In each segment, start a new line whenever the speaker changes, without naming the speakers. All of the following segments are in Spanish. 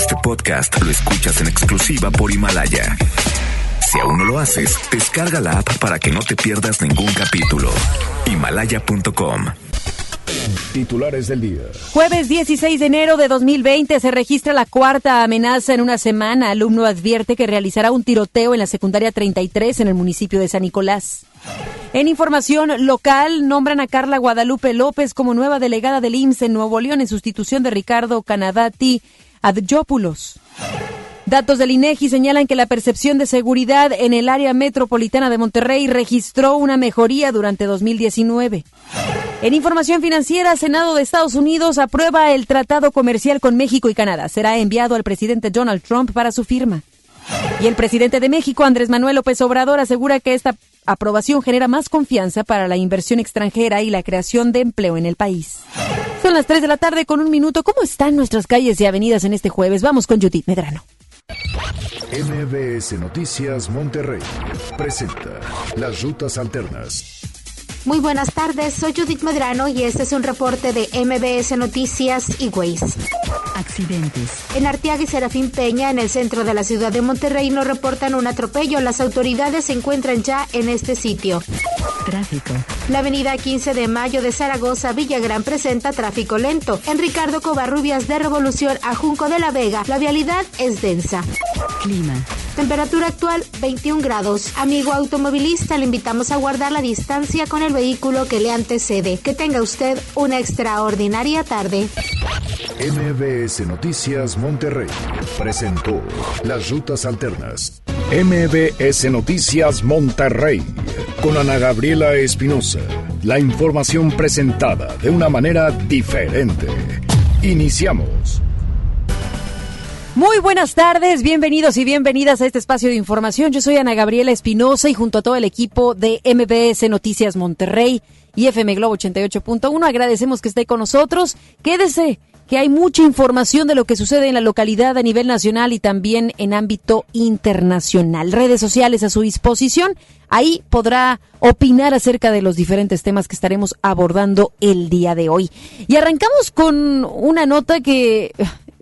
Este podcast lo escuchas en exclusiva por Himalaya. Si aún no lo haces, descarga la app para que no te pierdas ningún capítulo. Himalaya.com.
Titulares del día.
Jueves 16 de enero de 2020 se registra la cuarta amenaza en una semana. Alumno advierte que realizará un tiroteo en la secundaria 33 en el municipio de San Nicolás. En información local, nombran a Carla Guadalupe López como nueva delegada del IMSS en Nuevo León en sustitución de Ricardo Canadati Adjopoulos. Datos del INEGI señalan que la percepción de seguridad en el área metropolitana de Monterrey registró una mejoría durante 2019. En información financiera, Senado de Estados Unidos aprueba el tratado comercial con México y Canadá. Será enviado al presidente Donald Trump para su firma. Y el presidente de México, Andrés Manuel López Obrador, asegura que esta aprobación genera más confianza para la inversión extranjera y la creación de empleo en el país. Son las 3 de la tarde con un minuto. ¿Cómo están nuestras calles y avenidas en este jueves? Vamos con Judith Medrano.
MBS Noticias Monterrey presenta las rutas alternas.
Muy buenas tardes, soy Judith Medrano y este es un reporte de MBS Noticias y Waze.
Accidentes.
En Arteaga y Serafín Peña, en el centro de la ciudad de Monterrey, nos reportan un atropello. Las autoridades se encuentran ya en este sitio.
Tráfico.
La avenida 15 de Mayo de Zaragoza, Villagrán, presenta tráfico lento. En Ricardo Covarrubias de Revolución a Junco de la Vega, la vialidad es densa.
Clima.
Temperatura actual 21 grados. Amigo automovilista, le invitamos a guardar la distancia con el vehículo que le antecede. Que tenga usted una extraordinaria tarde.
MBS Noticias Monterrey presentó las rutas alternas. MBS Noticias Monterrey con Ana Gabriela Espinosa. La información presentada de una manera diferente. Iniciamos.
Muy buenas tardes, bienvenidos y bienvenidas a este espacio de información. Yo soy Ana Gabriela Espinosa y junto a todo el equipo de MBS Noticias Monterrey y FM Globo 88.1 agradecemos que esté con nosotros. Quédese, que hay mucha información de lo que sucede en la localidad a nivel nacional y también en ámbito internacional. Redes sociales a su disposición. Ahí podrá opinar acerca de los diferentes temas que estaremos abordando el día de hoy. Y arrancamos con una nota que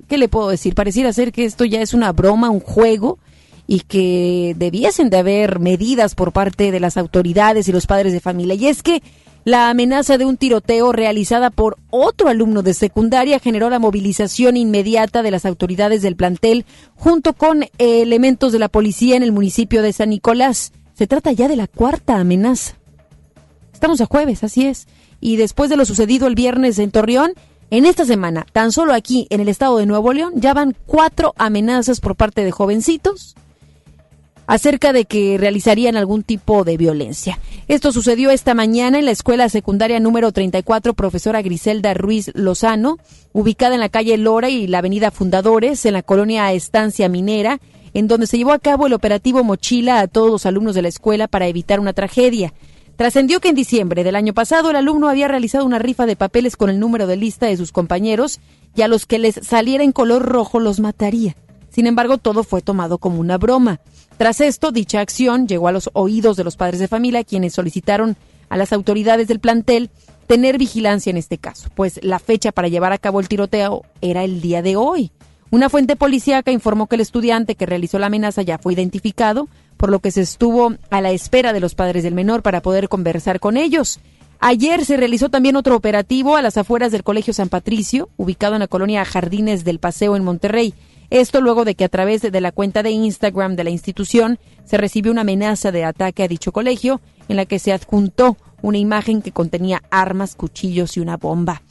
¿qué le puedo decir? Pareciera ser que esto ya es una broma, un juego y que debiesen de haber medidas por parte de las autoridades y los padres de familia. Y es que la amenaza de un tiroteo realizada por otro alumno de secundaria generó la movilización inmediata de las autoridades del plantel junto con elementos de la policía en el municipio de San Nicolás. Se trata ya de la cuarta amenaza. Estamos a jueves, así es. Y después de lo sucedido el viernes en Torreón, en esta semana, tan solo aquí en el estado de Nuevo León, ya van cuatro amenazas por parte de jovencitos acerca de que realizarían algún tipo de violencia. Esto sucedió esta mañana en la escuela secundaria número 34, profesora Griselda Ruiz Lozano, ubicada en la calle Lora y la avenida Fundadores, en la colonia Estancia Minera, en donde se llevó a cabo el operativo Mochila a todos los alumnos de la escuela para evitar una tragedia. Trascendió que en diciembre del año pasado el alumno había realizado una rifa de papeles con el número de lista de sus compañeros y a los que les saliera en color rojo los mataría. Sin embargo, todo fue tomado como una broma. Tras esto, dicha acción llegó a los oídos de los padres de familia, quienes solicitaron a las autoridades del plantel tener vigilancia en este caso, pues la fecha para llevar a cabo el tiroteo era el día de hoy. Una fuente policíaca informó que el estudiante que realizó la amenaza ya fue identificado, por lo que se estuvo a la espera de los padres del menor para poder conversar con ellos. Ayer se realizó también otro operativo a las afueras del Colegio San Patricio, ubicado en la colonia Jardines del Paseo en Monterrey. Esto luego de que a través de la cuenta de Instagram de la institución se recibió una amenaza de ataque a dicho colegio, en la que se adjuntó una imagen que contenía armas, cuchillos y una bomba.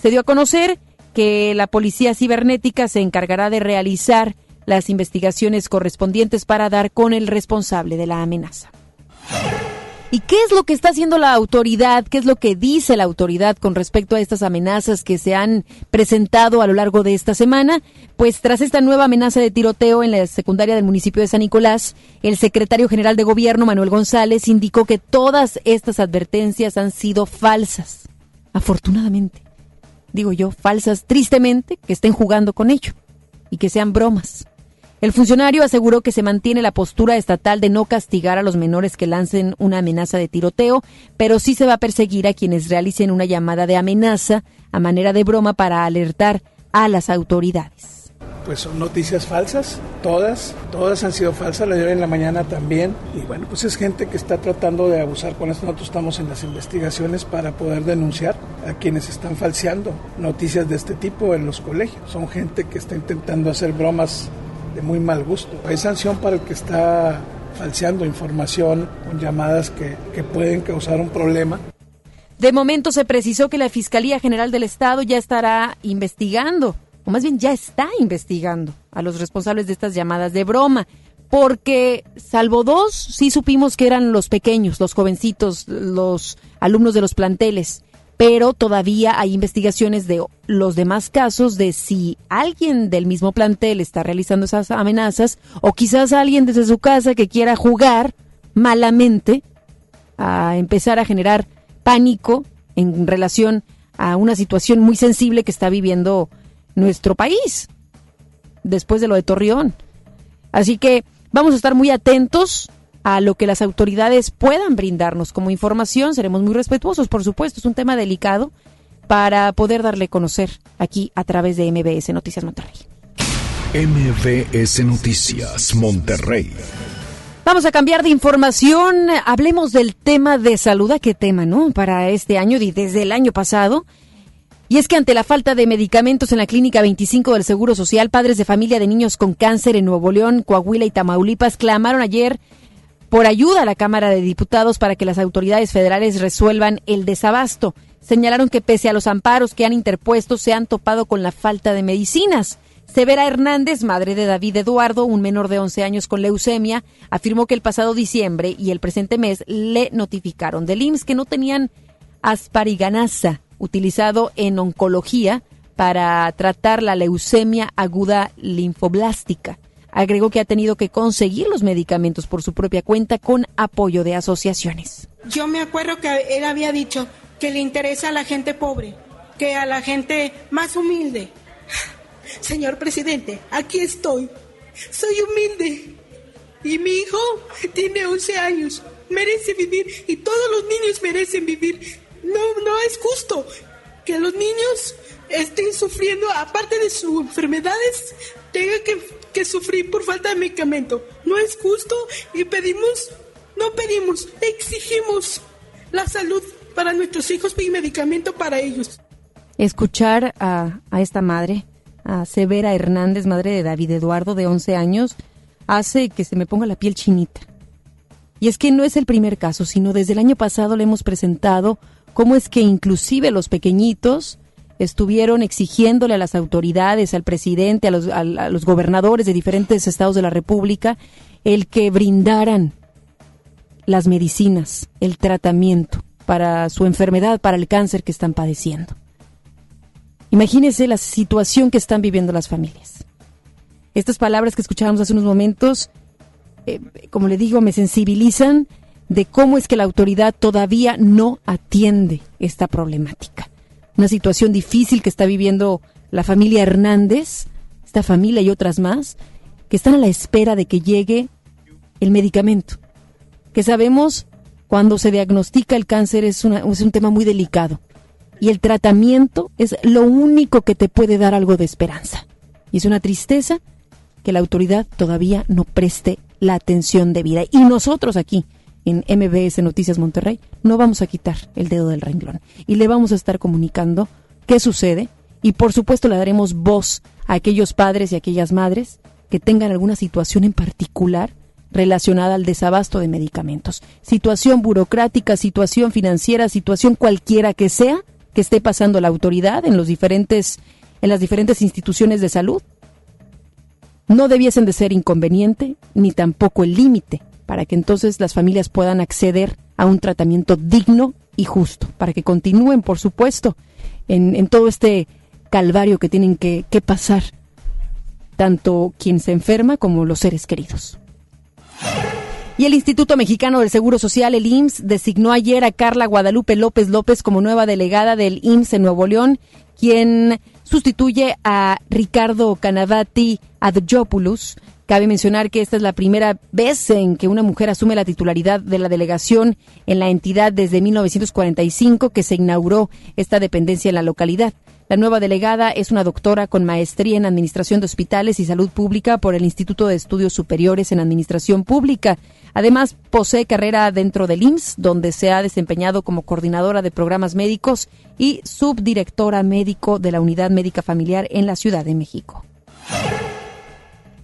Se dio a conocer que la policía cibernética se encargará de realizar las investigaciones correspondientes para dar con el responsable de la amenaza. ¿Y qué es lo que está haciendo la autoridad? ¿Qué es lo que dice la autoridad con respecto a estas amenazas que se han presentado a lo largo de esta semana? Pues tras esta nueva amenaza de tiroteo en la secundaria del municipio de San Nicolás, el secretario general de gobierno, Manuel González, indicó que todas estas advertencias han sido falsas. Afortunadamente. Digo yo, falsas tristemente, que estén jugando con ello y que sean bromas. El funcionario aseguró que se mantiene la postura estatal de no castigar a los menores que lancen una amenaza de tiroteo, pero sí se va a perseguir a quienes realicen una llamada de amenaza a manera de broma para alertar a las autoridades.
Pues son noticias falsas, todas, todas han sido falsas, la de hoy en la mañana también. Y bueno, pues es gente que está tratando de abusar con esto. Nosotros estamos en las investigaciones para poder denunciar a quienes están falseando noticias de este tipo en los colegios. Son gente que está intentando hacer bromas de muy mal gusto. Hay sanción para el que está falseando información con llamadas que, que pueden causar un problema.
De momento se precisó que la Fiscalía General del Estado ya estará investigando, o más bien ya está investigando a los responsables de estas llamadas de broma, porque salvo dos, sí supimos que eran los pequeños, los jovencitos, los alumnos de los planteles, pero todavía hay investigaciones de los demás casos de si alguien del mismo plantel está realizando esas amenazas o quizás alguien desde su casa que quiera jugar malamente a empezar a generar pánico en relación a una situación muy sensible que está viviendo nuestro país después de lo de Torreón. Así que vamos a estar muy atentos a lo que las autoridades puedan brindarnos como información. Seremos muy respetuosos, por supuesto, es un tema delicado para poder darle a conocer aquí a través de MBS Noticias Monterrey.
MBS Noticias Monterrey.
Vamos a cambiar de información. Hablemos del tema de salud. ¿A qué tema, no? Para este año y desde el año pasado. Y es que ante la falta de medicamentos en la Clínica 25 del Seguro Social, padres de familia de niños con cáncer en Nuevo León, Coahuila y Tamaulipas clamaron ayer por ayuda a la Cámara de Diputados para que las autoridades federales resuelvan el desabasto. Señalaron que pese a los amparos que han interpuesto, se han topado con la falta de medicinas. Severa Hernández, madre de David Eduardo, un menor de 11 años con leucemia, afirmó que el pasado diciembre y el presente mes le notificaron del IMSS que no tenían aspariganasa, utilizado en oncología para tratar la leucemia aguda linfoblástica. Agregó que ha tenido que conseguir los medicamentos por su propia cuenta con apoyo de asociaciones.
Yo me acuerdo que él había dicho que le interesa a la gente pobre, que a la gente más humilde. Señor presidente, aquí estoy. Soy humilde. Y mi hijo tiene 11 años. Merece vivir y todos los niños merecen vivir. No, no es justo que los niños estén sufriendo, aparte de sus enfermedades, tengan que, que sufrir por falta de medicamento. No es justo y pedimos, no pedimos, exigimos la salud para nuestros hijos y medicamento para ellos.
Escuchar a, a esta madre a Severa Hernández, madre de David Eduardo, de 11 años, hace que se me ponga la piel chinita. Y es que no es el primer caso, sino desde el año pasado le hemos presentado cómo es que inclusive los pequeñitos estuvieron exigiéndole a las autoridades, al presidente, a los, gobernadores de diferentes estados de la República, el que brindaran las medicinas, el tratamiento para su enfermedad, para el cáncer que están padeciendo. Imagínense la situación que están viviendo las familias. Estas palabras que escuchábamos hace unos momentos, eh, como le digo, me sensibilizan de cómo es que la autoridad todavía no atiende esta problemática. Una situación difícil que está viviendo la familia Hernández, esta familia y otras más, que están a la espera de que llegue el medicamento. Que sabemos cuando se diagnostica el cáncer es, es un tema muy delicado y el tratamiento es lo único que te puede dar algo de esperanza. Y es una tristeza que la autoridad todavía no preste la atención debida. Y nosotros aquí, en MBS Noticias Monterrey, no vamos a quitar el dedo del renglón. Y le vamos a estar comunicando qué sucede. Y por supuesto le daremos voz a aquellos padres y aquellas madres que tengan alguna situación en particular relacionada al desabasto de medicamentos. Situación burocrática, situación financiera, situación cualquiera que sea, que esté pasando la autoridad en los diferentes en las diferentes instituciones de salud no debiesen de ser inconveniente ni tampoco el límite para que entonces las familias puedan acceder a un tratamiento digno y justo, para que continúen, por supuesto, en, todo este calvario que tienen que, que pasar tanto quien se enferma como los seres queridos. Y el Instituto Mexicano del Seguro Social, el IMSS, designó ayer a Carla Guadalupe López López como nueva delegada del IMSS en Nuevo León, quien sustituye a Ricardo Canavati Adjopoulos. Cabe mencionar que esta es la primera vez en que una mujer asume la titularidad de la delegación en la entidad desde 1945 que se inauguró esta dependencia en la localidad. La nueva delegada es una doctora con maestría en Administración de Hospitales y Salud Pública por el Instituto de Estudios Superiores en Administración Pública. Además, posee carrera dentro del IMSS, donde se ha desempeñado como coordinadora de programas médicos y subdirectora médico de la Unidad Médica Familiar en la Ciudad de México.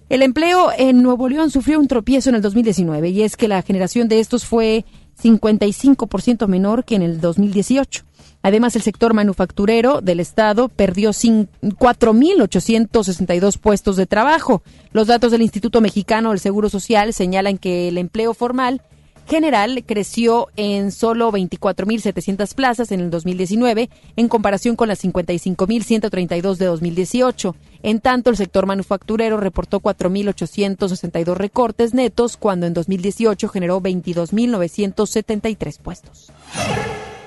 El empleo en Nuevo León sufrió un tropiezo en el 2019 y es que la generación de estos fue 55% menor que en el 2018. Además, el sector manufacturero del Estado perdió 4.862 puestos de trabajo. Los datos del Instituto Mexicano del Seguro Social señalan que el empleo formal general creció en solo 24.700 plazas en el 2019 en comparación con las 55.132 de 2018. En tanto, el sector manufacturero reportó 4.862 recortes netos cuando en 2018 generó 22.973 puestos.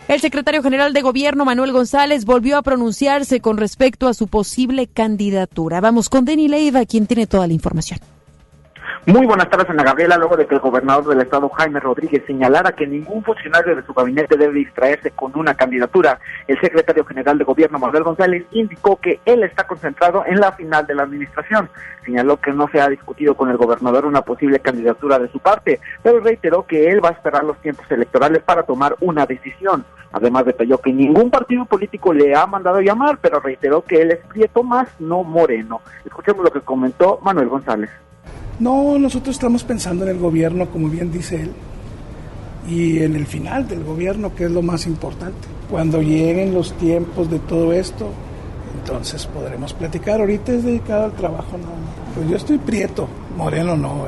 El secretario general de Gobierno, Manuel González, volvió a pronunciarse con respecto a su posible candidatura. Vamos con Denny Leiva, quien tiene toda la información.
Muy buenas tardes, Ana Gabriela. Luego de que el gobernador del estado, Jaime Rodríguez, señalara que ningún funcionario de su gabinete debe distraerse con una candidatura, el secretario general de gobierno, Manuel González, indicó que él está concentrado en la final de la administración. Señaló que no se ha discutido con el gobernador una posible candidatura de su parte, pero reiteró que él va a esperar los tiempos electorales para tomar una decisión. Además detalló que ningún partido político le ha mandado llamar, pero reiteró que él es Prieto más, no Moreno. Escuchemos lo que comentó Manuel González.
No, nosotros estamos pensando en el gobierno, como bien dice él, y en el final del gobierno, que es lo más importante. Cuando lleguen los tiempos de todo esto, entonces podremos platicar. Ahorita es dedicado al trabajo, no. Pues yo estoy prieto, moreno no.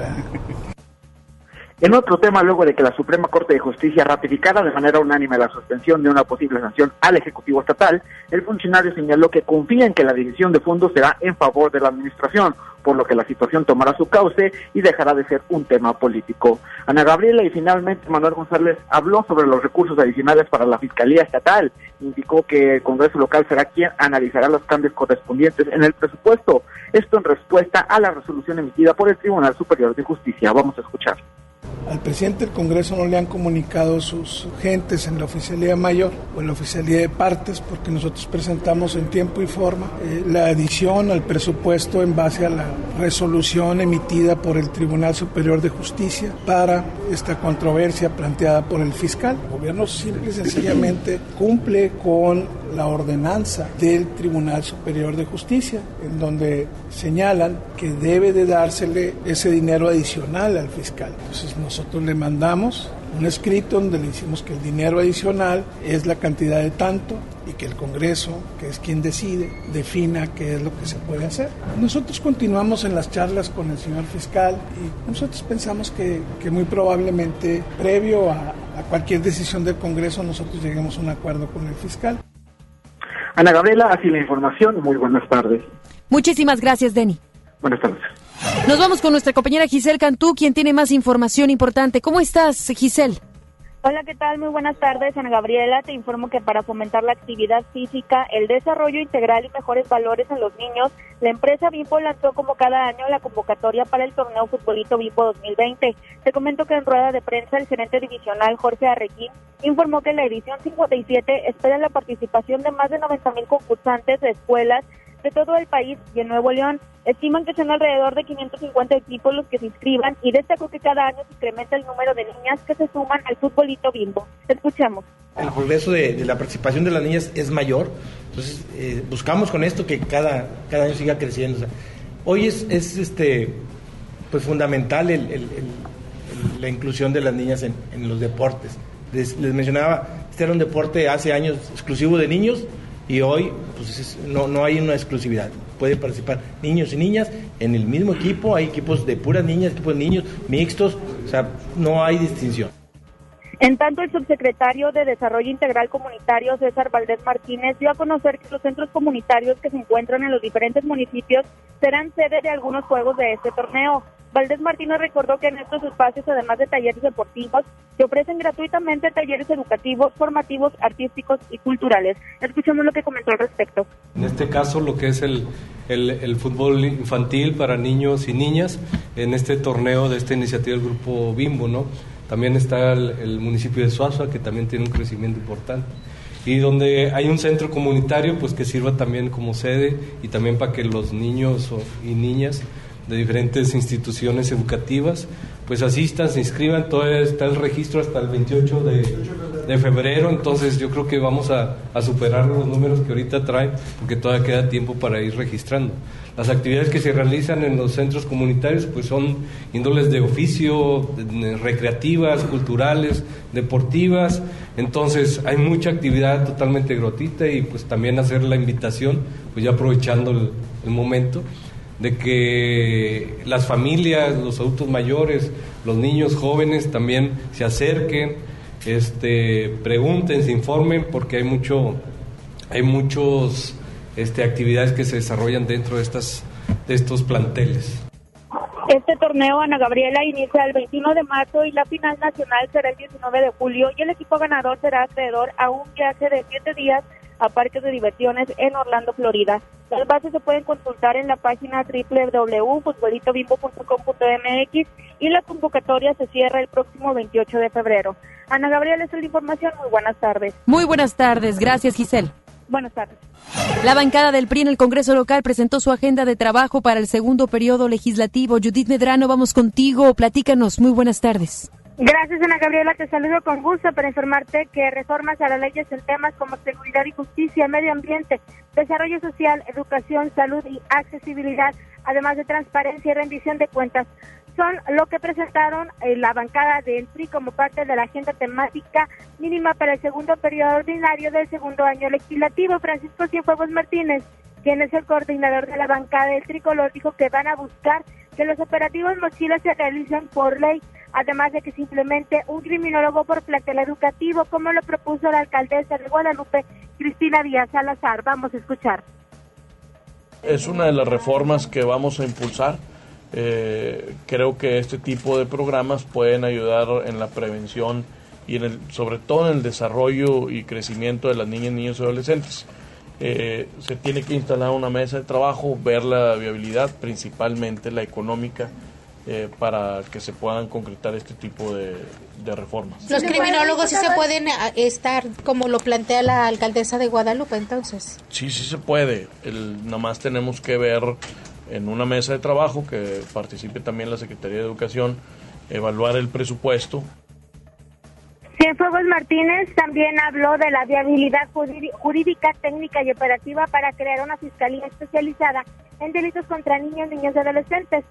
En otro tema, luego de que la Suprema Corte de Justicia ratificara de manera unánime la suspensión de una posible sanción al Ejecutivo Estatal, el funcionario señaló que confía en que la decisión de fondos será en favor de la Administración, por lo que la situación tomará su cauce y dejará de ser un tema político. Ana Gabriela y finalmente Manuel González habló sobre los recursos adicionales para la Fiscalía Estatal. Indicó que el Congreso local será quien analizará los cambios correspondientes en el presupuesto. Esto en respuesta a la resolución emitida por el Tribunal Superior de Justicia. Vamos a escuchar.
Al presidente del Congreso no le han comunicado sus gentes en la oficialía mayor o en la oficialía de partes, porque nosotros presentamos en tiempo y forma eh, la adición al presupuesto en base a la resolución emitida por el Tribunal Superior de Justicia para esta controversia planteada por el fiscal. El gobierno simple y sencillamente cumple con la ordenanza del Tribunal Superior de Justicia, en donde señalan que debe de dársele ese dinero adicional al fiscal. Nosotros le mandamos un escrito donde le decimos que el dinero adicional es la cantidad de tanto y que el Congreso, que es quien decide, defina qué es lo que se puede hacer. Nosotros continuamos en las charlas con el señor fiscal y nosotros pensamos que, que muy probablemente previo a, a cualquier decisión del Congreso nosotros lleguemos a un acuerdo con el fiscal.
Ana Gabriela, así la información. Muy buenas tardes.
Muchísimas gracias, Denny.
Buenas tardes.
Nos vamos con nuestra compañera Giselle Cantú, quien tiene más información importante. ¿Cómo estás, Giselle?
Hola, ¿qué tal? Muy buenas tardes, Ana Gabriela. Te informo que para fomentar la actividad física, el desarrollo integral y mejores valores en los niños, la empresa Bimbo lanzó como cada año la convocatoria para el torneo Futbolito Bimbo 2020. Te comento que en rueda de prensa el gerente divisional Jorge Arrequín informó que la edición 57 espera la participación de más de 90 mil concursantes de escuelas de todo el país y en Nuevo León. Estiman que son alrededor de 550 equipos los que se inscriban y destacó que cada año se incrementa el número de niñas que se suman al futbolito bimbo. Escuchamos.
El progreso de, la participación de las niñas es mayor, entonces eh, buscamos con esto que cada, cada año siga creciendo. hoy es, es este pues fundamental la inclusión de las niñas en, los deportes. Les mencionaba, este era un deporte hace años exclusivo de niños, y hoy pues, no, no hay una exclusividad. Pueden participar niños y niñas en el mismo equipo, hay equipos de puras niñas, equipos de niños, mixtos, o sea, no hay distinción.
En tanto, el subsecretario de Desarrollo Integral Comunitario, César Valdés Martínez, dio a conocer que los centros comunitarios que se encuentran en los diferentes municipios serán sede de algunos juegos de este torneo. Valdés Martínez recordó que en estos espacios, además de talleres deportivos, se ofrecen gratuitamente talleres educativos, formativos, artísticos y culturales. Escuchemos lo que comentó al respecto.
En este caso, lo que es el, el, fútbol infantil para niños y niñas, en este torneo de esta iniciativa del Grupo Bimbo, ¿no? También está el, municipio de Suazua, que también tiene un crecimiento importante. y donde hay un centro comunitario pues que sirva también como sede y también para que los niños y niñas de diferentes instituciones educativas pues asistan, se inscriban, todavía está el registro hasta el 28 de, febrero, entonces yo creo que vamos a, superar los números que ahorita traen, porque todavía queda tiempo para ir registrando. Las actividades que se realizan en los centros comunitarios pues son índoles de oficio, recreativas, culturales, deportivas, entonces hay mucha actividad totalmente gratuita y pues también hacer la invitación, pues ya aprovechando el momento, de que las familias, los adultos mayores, los niños jóvenes también se acerquen, este, pregunten, se informen, porque hay mucho, hay muchos este, actividades que se desarrollan dentro de estas, de estos planteles.
Este torneo, Ana Gabriela, inicia el 21 de marzo y la final nacional será el 19 de julio y el equipo ganador será acreedor a un viaje de 7 días a parques de diversiones en Orlando, Florida. Las bases se pueden consultar en la página www.futbolitobimbo.com.mx y la convocatoria se cierra el próximo 28 de febrero. Ana Gabriela, esa es la información. Muy buenas tardes.
Muy buenas tardes, gracias Giselle.
Buenas tardes.
La bancada del PRI en el Congreso local presentó su agenda de trabajo para el segundo periodo legislativo. Judith Medrano, vamos contigo, platícanos. Muy buenas tardes.
Gracias, Ana Gabriela. Te saludo con gusto para informarte que reformas a las leyes en temas como seguridad y justicia, medio ambiente, desarrollo social, educación, salud y accesibilidad, además de transparencia y rendición de cuentas, son lo que presentaron eh, la bancada del PRI como parte de la agenda temática mínima para el segundo periodo ordinario del segundo año legislativo. Francisco Cienfuegos Martínez, quien es el coordinador de la bancada del tricolor, dijo que van a buscar que los operativos mochilas se realicen por ley, además de que se implemente un criminólogo por plantel educativo, como lo propuso la alcaldesa de Guadalupe, Cristina Díaz Salazar. Vamos a escuchar.
Es una de las reformas que vamos a impulsar. Eh, creo que este tipo de programas pueden ayudar en la prevención y en el, sobre todo en el desarrollo y crecimiento de las niñas, niños y adolescentes. Eh, se tiene que instalar una mesa de trabajo, ver la viabilidad, principalmente la económica, eh, para que se puedan concretar este tipo de, de reformas.
Los criminólogos sí se pueden eh, estar como lo plantea la alcaldesa de Guadalupe, entonces.
Sí, sí se puede. El, nada más tenemos que ver en una mesa de trabajo que participe también la Secretaría de Educación, evaluar el presupuesto.
Cienfuegos Martínez también habló de la viabilidad jurídica, técnica y operativa para crear una fiscalía especializada en delitos contra niños, niños y adolescentes,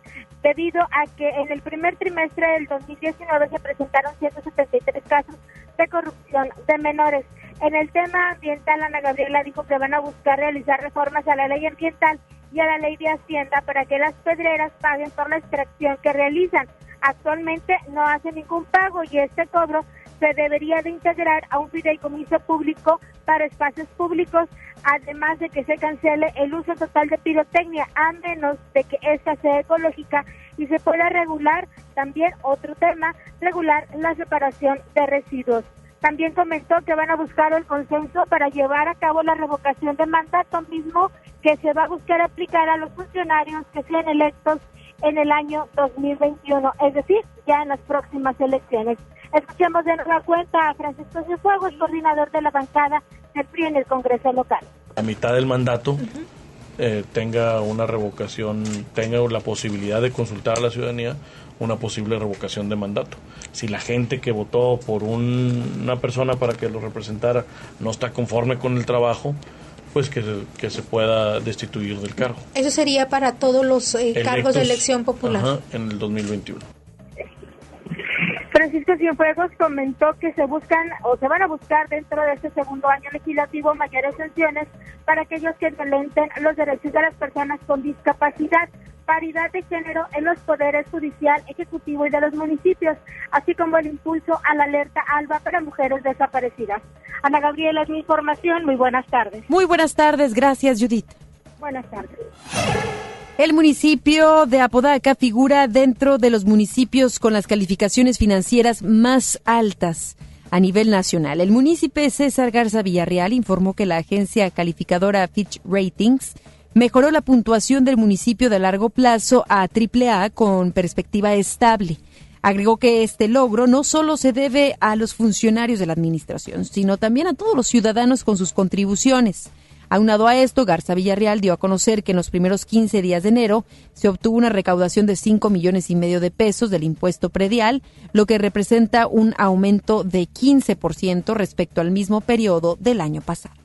debido a que en el primer trimestre del 2019 se presentaron 173 casos de corrupción de menores. En el tema ambiental, Ana Gabriela dijo que van a buscar realizar reformas a la ley ambiental y a la ley de Hacienda para que las pedreras paguen por la extracción que realizan. Actualmente no hacen ningún pago y este cobro se debería de integrar a un fideicomiso público para espacios públicos, además de que se cancele el uso total de pirotecnia, a menos de que esta sea ecológica y se pueda regular también otro tema, regular la separación de residuos. También comentó que van a buscar el consenso para llevar a cabo la revocación de mandato mismo que se va a buscar aplicar a los funcionarios que sean electos en el año 2021, es decir, ya en las próximas elecciones. Escuchemos de nueva cuenta a Francisco Cienfuegos, coordinador de la bancada del PRI en el Congreso local.
A mitad del mandato eh, tenga una revocación, tenga la posibilidad de consultar a la ciudadanía una posible revocación de mandato. Si la gente que votó por un- una persona para que lo representara no está conforme con el trabajo, pues que, que se pueda destituir del cargo.
Eso sería para todos los eh, cargos de elección popular.
ajá, en el 2021.
Francisco Cienfuegos comentó que se buscan o se van a buscar dentro de este segundo año legislativo mayores sanciones para aquellos que violenten los derechos de las personas con discapacidad, paridad de género en los poderes judicial, ejecutivo y de los municipios, así como el impulso a la alerta ALBA para mujeres desaparecidas. Ana Gabriela, es mi información. Muy buenas tardes.
Muy buenas tardes, gracias Judith.
Buenas tardes.
El municipio de Apodaca figura dentro de los municipios con las calificaciones financieras más altas a nivel nacional. El municipio César Garza Villarreal informó que la agencia calificadora Fitch Ratings mejoró la puntuación del municipio de largo plazo a AAA con perspectiva estable. Agregó que este logro no solo se debe a los funcionarios de la administración, sino también a todos los ciudadanos con sus contribuciones. Aunado a esto, Garza Villarreal dio a conocer que en los primeros 15 días de enero se obtuvo una recaudación de 5 millones y medio de pesos del impuesto predial, lo que representa un aumento de 15% respecto al mismo periodo del año pasado.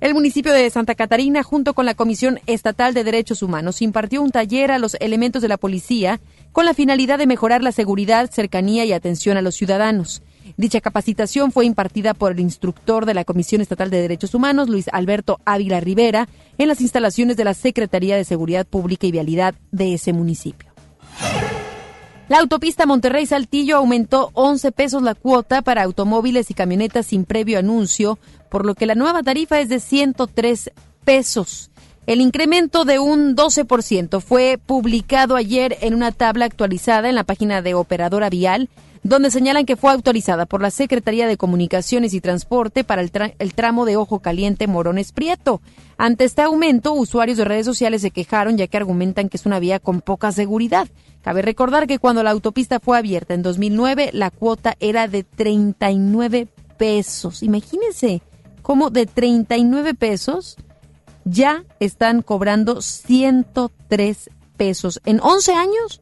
El municipio de Santa Catarina, junto con la Comisión Estatal de Derechos Humanos, impartió un taller a los elementos de la policía con la finalidad de mejorar la seguridad, cercanía y atención a los ciudadanos. Dicha capacitación fue impartida por el instructor de la Comisión Estatal de Derechos Humanos, Luis Alberto Ávila Rivera, en las instalaciones de la Secretaría de Seguridad Pública y Vialidad de ese municipio. La autopista Monterrey-Saltillo aumentó 11 pesos la cuota para automóviles y camionetas sin previo anuncio, por lo que la nueva tarifa es de 103 pesos. El incremento de un 12% fue publicado ayer en una tabla actualizada en la página de Operadora Vial, donde señalan que fue autorizada por la Secretaría de Comunicaciones y Transporte para el, tramo de Ojo Caliente Morones Prieto. Ante este aumento, usuarios de redes sociales se quejaron ya que argumentan que es una vía con poca seguridad. Cabe recordar que cuando la autopista fue abierta en 2009, la cuota era de 39 pesos. Imagínense cómo de 39 pesos ya están cobrando 103 pesos. En 11 años,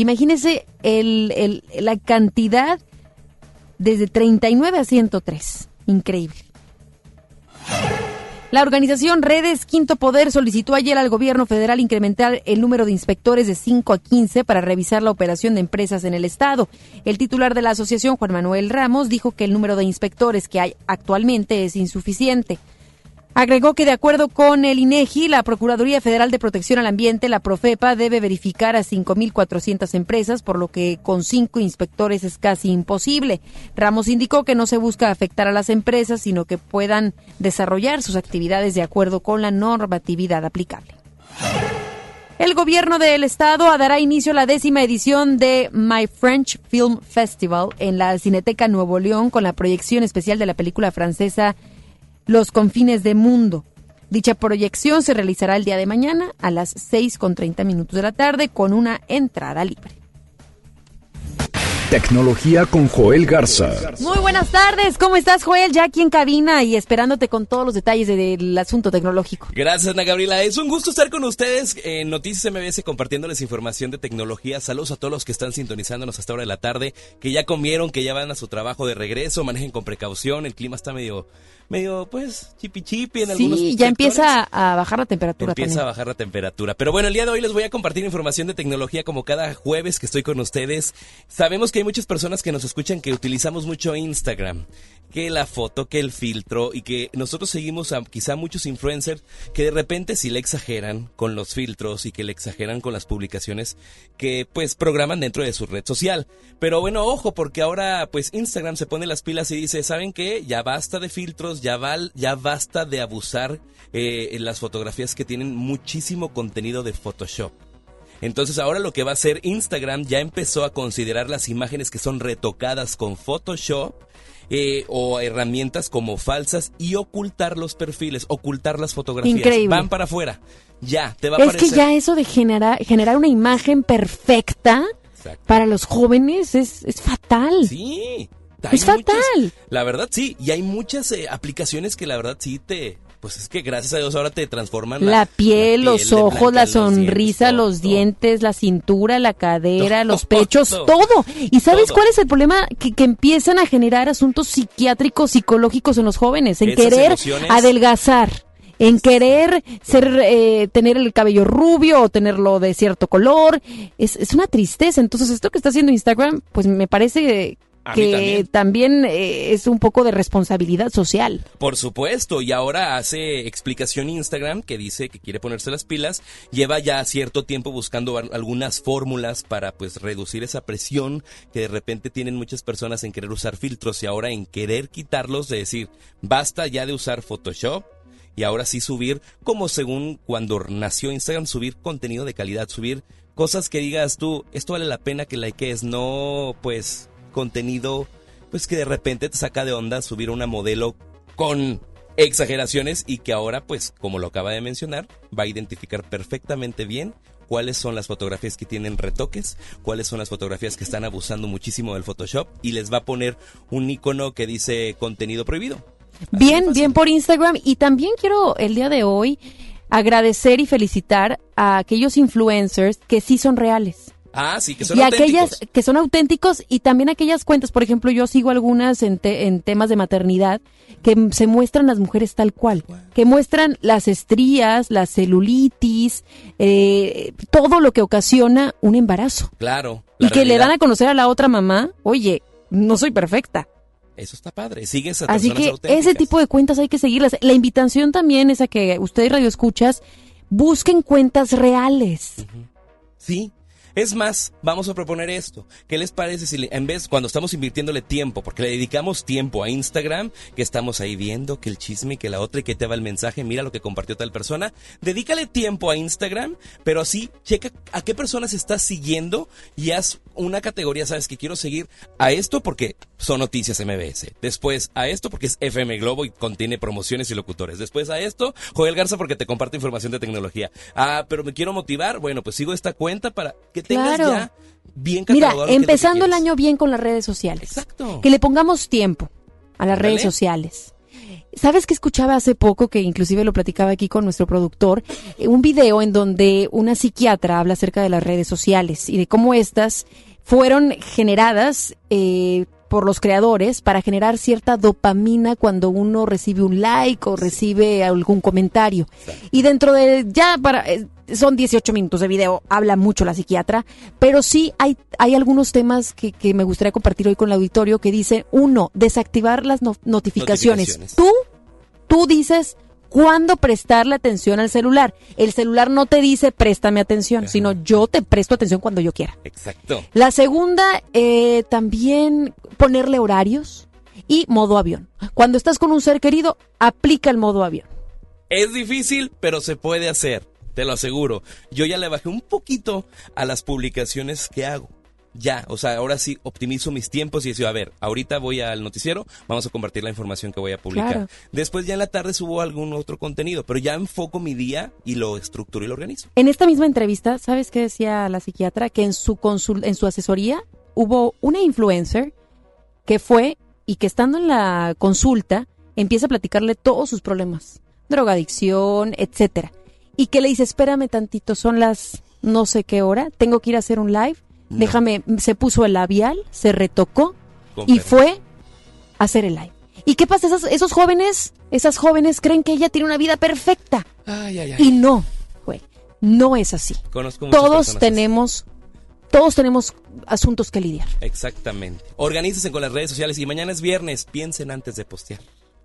imagínense el, el, la cantidad desde 39 a 103. Increíble. La organización Redes Quinto Poder solicitó ayer al gobierno federal incrementar el número de inspectores de 5 a 15 para revisar la operación de empresas en el estado. El titular de la asociación, Juan Manuel Ramos, dijo que el número de inspectores que hay actualmente es insuficiente. Agregó que de acuerdo con el INEGI, la Procuraduría Federal de Protección al Ambiente, la Profepa, debe verificar a 5.400 empresas, por lo que con cinco inspectores es casi imposible. Ramos indicó que no se busca afectar a las empresas, sino que puedan desarrollar sus actividades de acuerdo con la normatividad aplicable. El gobierno del estado dará inicio a la décima edición de My French Film Festival en la Cineteca Nuevo León con la proyección especial de la película francesa los confines de mundo. Dicha proyección se realizará el día de mañana a las 6 con 30 minutos de la tarde con una entrada libre.
Tecnología con Joel Garza.
Muy buenas tardes, ¿cómo estás Joel? Ya aquí en cabina y esperándote con todos los detalles del asunto tecnológico.
Gracias Ana Gabriela, es un gusto estar con ustedes en Noticias MBS compartiéndoles información de tecnología. Saludos a todos los que están sintonizándonos hasta ahora de la tarde, que ya comieron, que ya van a su trabajo de regreso, manejen con precaución, el clima está medio medio, pues, chipi chipi en
sí,
algunos
Sí, ya empieza a bajar la temperatura
Empieza
también.
a bajar la temperatura. Pero bueno, el día de hoy les voy a compartir información de tecnología como cada jueves que estoy con ustedes. Sabemos que hay muchas personas que nos escuchan que utilizamos mucho Instagram. Que la foto, que el filtro y que nosotros seguimos a quizá muchos influencers que de repente sí le exageran con los filtros y que le exageran con las publicaciones que pues programan dentro de su red social. Pero bueno, ojo, porque ahora pues Instagram se pone las pilas y dice, ¿saben qué? Ya basta de filtros, ya, val, ya basta de abusar eh, en las fotografías que tienen muchísimo contenido de Photoshop. Entonces ahora lo que va a hacer Instagram ya empezó a considerar las imágenes que son retocadas con Photoshop eh, o herramientas como falsas y ocultar los perfiles, ocultar las fotografías.
Increíble.
Van para afuera. Ya, te va a
Es
aparecer.
que ya eso de generar, generar una imagen perfecta para los jóvenes es, es fatal.
Sí.
Es
muchas-
fatal.
la verdad sí, y hay muchas eh, aplicaciones que la verdad sí te... Pues es que gracias a Dios ahora te transforman
La piel, los ojos,
blanca,
la
los dientes,
sonrisa, los dientes, la cintura, la cadera, los pechos,
todo.
¿Y sabes cuál es el problema? Que, que empiezan a generar asuntos psiquiátricos, psicológicos en los jóvenes, en
Esas
querer
emociones.
adelgazar. En querer ser, eh, tener el cabello rubio o tenerlo de cierto color. Es, es una tristeza. Entonces, esto que está haciendo Instagram, pues me parece
A
que también, eh, es un poco de responsabilidad social.
Por supuesto, y ahora hace explicación Instagram que dice que quiere ponerse las pilas, lleva ya cierto tiempo buscando al- algunas fórmulas para pues reducir esa presión que de repente tienen muchas personas en querer usar filtros y ahora en querer quitarlos, de decir, basta ya de usar Photoshop y ahora sí subir, como según cuando nació Instagram, subir contenido de calidad, subir cosas que digas tú, esto vale la pena que likees, no pues contenido pues que de repente te saca de onda subir una modelo con exageraciones y que ahora pues como lo acaba de mencionar va a identificar perfectamente bien cuáles son las fotografías que tienen retoques, cuáles son las fotografías que están abusando muchísimo del Photoshop y les va a poner un icono que dice contenido prohibido.
Bien, bien por Instagram. Y también quiero el día de hoy agradecer y felicitar a aquellos influencers que sí son reales.
Ah, sí, que son
y
auténticos.
aquellas que son auténticos y también aquellas cuentas, por ejemplo, yo sigo algunas en, te- en temas de maternidad que se muestran las mujeres tal cual, que muestran las estrías, la celulitis, eh, todo lo que ocasiona un embarazo.
Claro.
Y que le dan a conocer a la otra mamá, oye, no soy perfecta.
Eso está padre. Sigues a
Así que
auténticas.
ese tipo de cuentas hay que seguirlas. La invitación también es a que ustedes radio escuchas busquen cuentas reales.
Sí. Es más, vamos a proponer esto. ¿Qué les parece si en vez, cuando estamos invirtiéndole tiempo, porque le dedicamos tiempo a Instagram, que estamos ahí viendo que el chisme, que la otra y que te va el mensaje, mira lo que compartió tal persona, dedícale tiempo a Instagram, pero así checa a qué personas estás siguiendo y haz una categoría, sabes que quiero seguir a esto porque son noticias MBS, después a esto porque es FM Globo y contiene promociones y locutores, después a esto Joel Garza porque te comparte información de tecnología. Ah, pero me quiero motivar, bueno, pues sigo esta cuenta para que tengas
Claro.
ya bien
Mira,
catalogado
empezando el año bien con las redes sociales.
Exacto.
Que le pongamos tiempo a las redes sociales. ¿Sabes que escuchaba hace poco, que inclusive lo platicaba aquí con nuestro productor, eh, un video en donde una psiquiatra habla acerca de las redes sociales y de cómo estas fueron generadas eh, por los creadores para generar cierta dopamina cuando uno recibe un like o recibe algún comentario. Y dentro de, ya para, eh, son 18 minutos de video, habla mucho la psiquiatra, pero sí hay, hay algunos temas que, que me gustaría compartir hoy con el auditorio que dice, uno, desactivar las no- notificaciones.
Notificaciones.
Tú, tú dices cuándo prestarle atención al celular. El celular no te dice préstame atención, sino yo te presto atención cuando yo quiera.
Exacto.
La segunda, eh, también ponerle horarios y modo avión. Cuando estás con un ser querido, aplica el modo avión.
Es difícil, pero se puede hacer, te lo aseguro. Yo ya le bajé un poquito a las publicaciones que hago. Ya, o sea, ahora sí optimizo mis tiempos y digo, a ver, ahorita voy al noticiero, vamos a compartir la información que voy a publicar.
Claro.
Después ya en la tarde subo algún otro contenido, pero ya enfoco mi día y lo estructuro y lo organizo.
En esta misma entrevista, ¿sabes qué decía la psiquiatra? Que en su consul en su asesoría hubo una influencer que fue y que estando en la consulta empieza a platicarle todos sus problemas, drogadicción, etcétera. Y que le dice, espérame tantito, son las no sé qué hora, tengo que ir a hacer un live, déjame, se puso el labial, se retocó y fue a hacer el live. ¿Y qué pasa? Esos, esos jóvenes, esas jóvenes creen que ella tiene una vida perfecta.
Ay, ay, ay.
Y no, güey, no es así.
Conozco
Todos tenemos, todos tenemos asuntos que lidiar.
Exactamente. Organícense con las redes sociales y mañana es viernes, piensen antes de postear.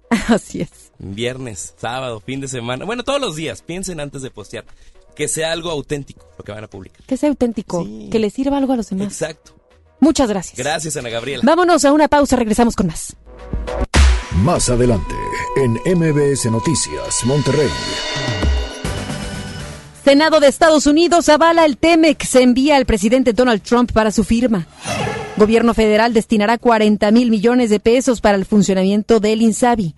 Así es.
Viernes, sábado, fin de semana, bueno, todos los días, piensen antes de postear. Que sea algo auténtico lo que van a publicar.
Que sea auténtico, que le sirva algo a los demás.
Exacto.
Muchas gracias.
Gracias, Ana Gabriela.
Vámonos a una pausa, regresamos con más.
Más adelante, en MBS Noticias, Monterrey.
Senado de Estados Unidos avala el TEMEC, se envía al presidente Donald Trump para su firma. Gobierno federal destinará 40 mil millones de pesos para el funcionamiento del INSABI.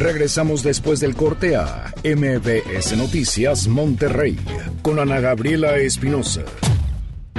Regresamos después del corte a MBS Noticias Monterrey con Ana Gabriela Espinosa.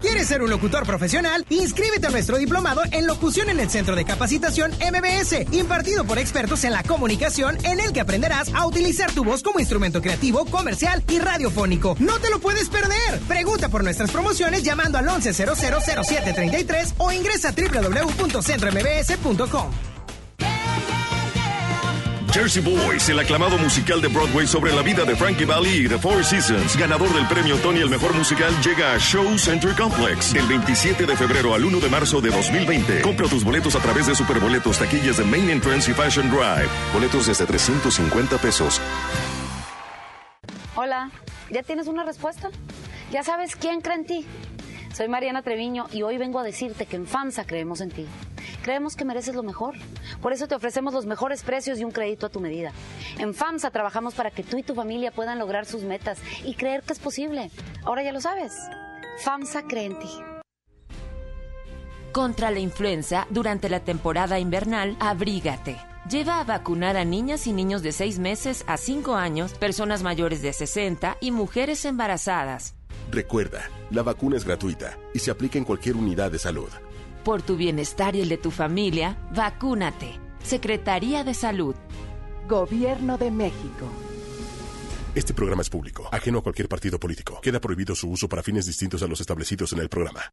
¿Quieres ser un locutor profesional? Inscríbete a nuestro diplomado en locución en el Centro de Capacitación MBS, impartido por expertos en la comunicación, en el que aprenderás a utilizar tu voz como instrumento creativo, comercial y radiofónico. ¡No te lo puedes perder! Pregunta por nuestras promociones llamando al 11000733 o ingresa a www.centrombs.com.
Jersey Boys, el aclamado musical de Broadway sobre la vida de Frankie Valli y The Four Seasons, ganador del premio Tony el mejor musical, llega a Show Center Complex del 27 de febrero al 1 de marzo de 2020. Compra tus boletos a través de Superboletos, taquillas de Main Entrance y Fashion Drive. Boletos desde 350 pesos.
Hola, ¿ya tienes una respuesta? Ya sabes quién cree en ti. Soy Mariana Treviño y hoy vengo a decirte que en FAMSA creemos en ti. Creemos que mereces lo mejor. Por eso te ofrecemos los mejores precios y un crédito a tu medida. En FAMSA trabajamos para que tú y tu familia puedan lograr sus metas y creer que es posible. Ahora ya lo sabes. FAMSA cree en ti.
Contra la influenza, durante la temporada invernal, abrígate. Lleva a vacunar a niñas y niños de 6 meses a 5 años, personas mayores de 60 y mujeres embarazadas.
Recuerda, la vacuna es gratuita y se aplica en cualquier unidad de salud.
Por tu bienestar y el de tu familia, vacúnate. Secretaría de Salud.
Gobierno de México.
Este programa es público, ajeno a cualquier partido político. Queda prohibido su uso para fines distintos a los establecidos en el programa.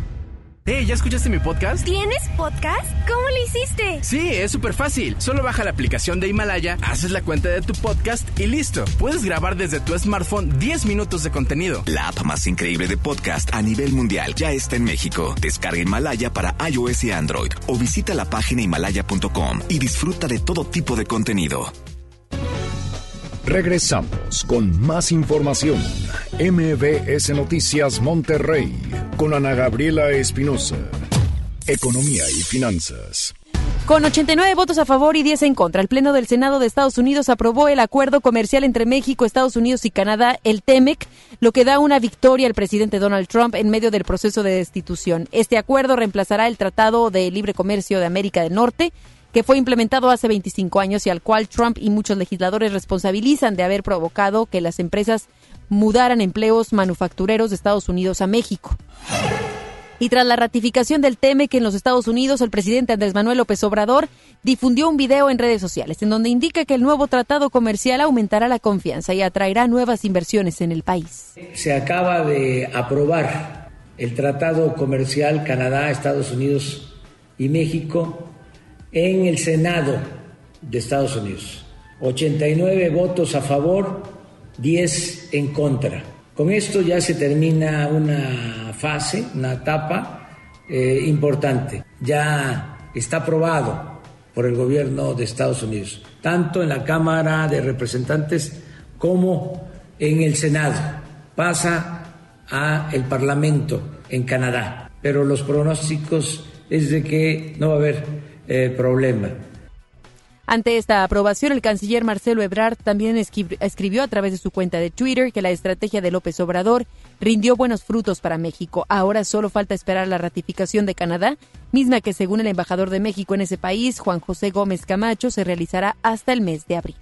Hey, ¿ya escuchaste mi podcast?
¿Tienes podcast? ¿Cómo lo hiciste?
Sí, es súper fácil. Solo baja la aplicación de Himalaya, haces la cuenta de tu podcast y listo. Puedes grabar desde tu smartphone 10 minutos de contenido.
La app más increíble de podcast a nivel mundial ya está en México. Descarga Himalaya para iOS y Android o visita la página himalaya.com y disfruta de todo tipo de contenido.
Regresamos con más información. MBS Noticias Monterrey con Ana Gabriela Espinosa. Economía y finanzas.
Con 89 votos a favor y 10 en contra, el Pleno del Senado de Estados Unidos aprobó el acuerdo comercial entre México, Estados Unidos y Canadá, el TEMEC, lo que da una victoria al presidente Donald Trump en medio del proceso de destitución. Este acuerdo reemplazará el Tratado de Libre Comercio de América del Norte, que fue implementado hace 25 años y al cual Trump y muchos legisladores responsabilizan de haber provocado que las empresas mudaran empleos manufactureros de Estados Unidos a México. Y tras la ratificación del TEMEC en los Estados Unidos, el presidente Andrés Manuel López Obrador difundió un video en redes sociales en donde indica que el nuevo tratado comercial aumentará la confianza y atraerá nuevas inversiones en el país.
Se acaba de aprobar el tratado comercial Canadá, Estados Unidos y México en el Senado de Estados Unidos. 89 votos a favor, 10 en contra. Con esto ya se termina una fase, una etapa eh, importante. Ya está aprobado por el gobierno de Estados Unidos, tanto en la Cámara de Representantes como en el Senado. Pasa a el Parlamento en Canadá, pero los pronósticos es de que no va a haber eh, problema.
Ante esta aprobación, el canciller Marcelo Ebrard también escribió a través de su cuenta de Twitter que la estrategia de López Obrador rindió buenos frutos para México. Ahora solo falta esperar la ratificación de Canadá, misma que según el embajador de México en ese país, Juan José Gómez Camacho, se realizará hasta el mes de abril.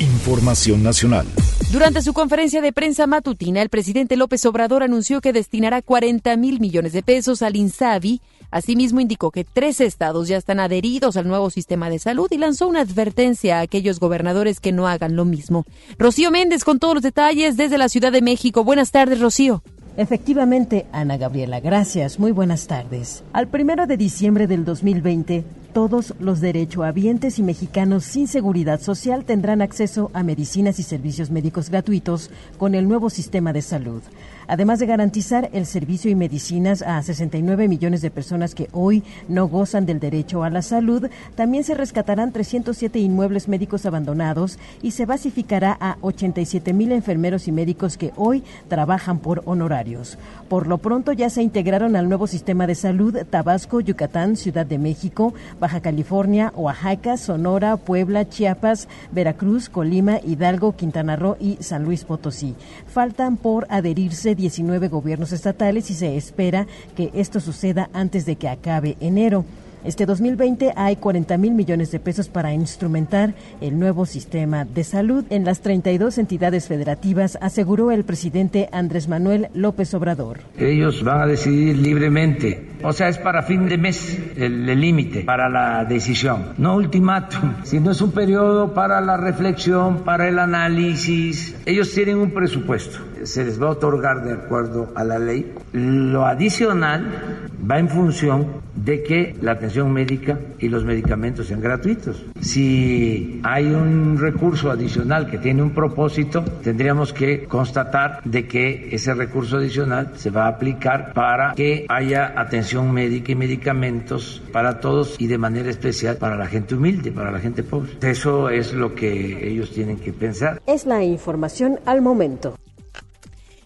Información nacional.
Durante su conferencia de prensa matutina, el presidente López Obrador anunció que destinará 40 mil millones de pesos al INSABI. Asimismo, indicó que tres estados ya están adheridos al nuevo sistema de salud y lanzó una advertencia a aquellos gobernadores que no hagan lo mismo. Rocío Méndez con todos los detalles desde la Ciudad de México. Buenas tardes, Rocío.
Efectivamente, Ana Gabriela, gracias. Muy buenas tardes. Al primero de diciembre del 2020, todos los derechohabientes y mexicanos sin seguridad social tendrán acceso a medicinas y servicios médicos gratuitos con el nuevo sistema de salud además de garantizar el servicio y medicinas a 69 millones de personas que hoy no gozan del derecho a la salud, también se rescatarán 307 inmuebles médicos abandonados y se basificará a 87 mil enfermeros y médicos que hoy trabajan por honorarios. Por lo pronto ya se integraron al nuevo sistema de salud Tabasco, Yucatán, Ciudad de México, Baja California, Oaxaca, Sonora, Puebla, Chiapas, Veracruz, Colima, Hidalgo, Quintana Roo y San Luis Potosí. Faltan por adherirse 19 gobiernos estatales y se espera que esto suceda antes de que acabe enero. Este 2020 hay 40 mil millones de pesos para instrumentar el nuevo sistema de salud en las 32 entidades federativas, aseguró el presidente Andrés Manuel López Obrador.
Ellos van a decidir libremente O sea, es para fin de mes el límite para la decisión. No ultimátum, sino es un periodo para la reflexión, para el análisis. Ellos tienen un presupuesto se les va a otorgar de acuerdo a la ley. Lo adicional va en función de que la atención médica y los medicamentos sean gratuitos. Si hay un recurso adicional que tiene un propósito, tendríamos que constatar de que ese recurso adicional se va a aplicar para que haya atención médica y medicamentos para todos y de manera especial para la gente humilde, para la gente pobre. Eso es lo que ellos tienen que pensar.
Es la información al momento.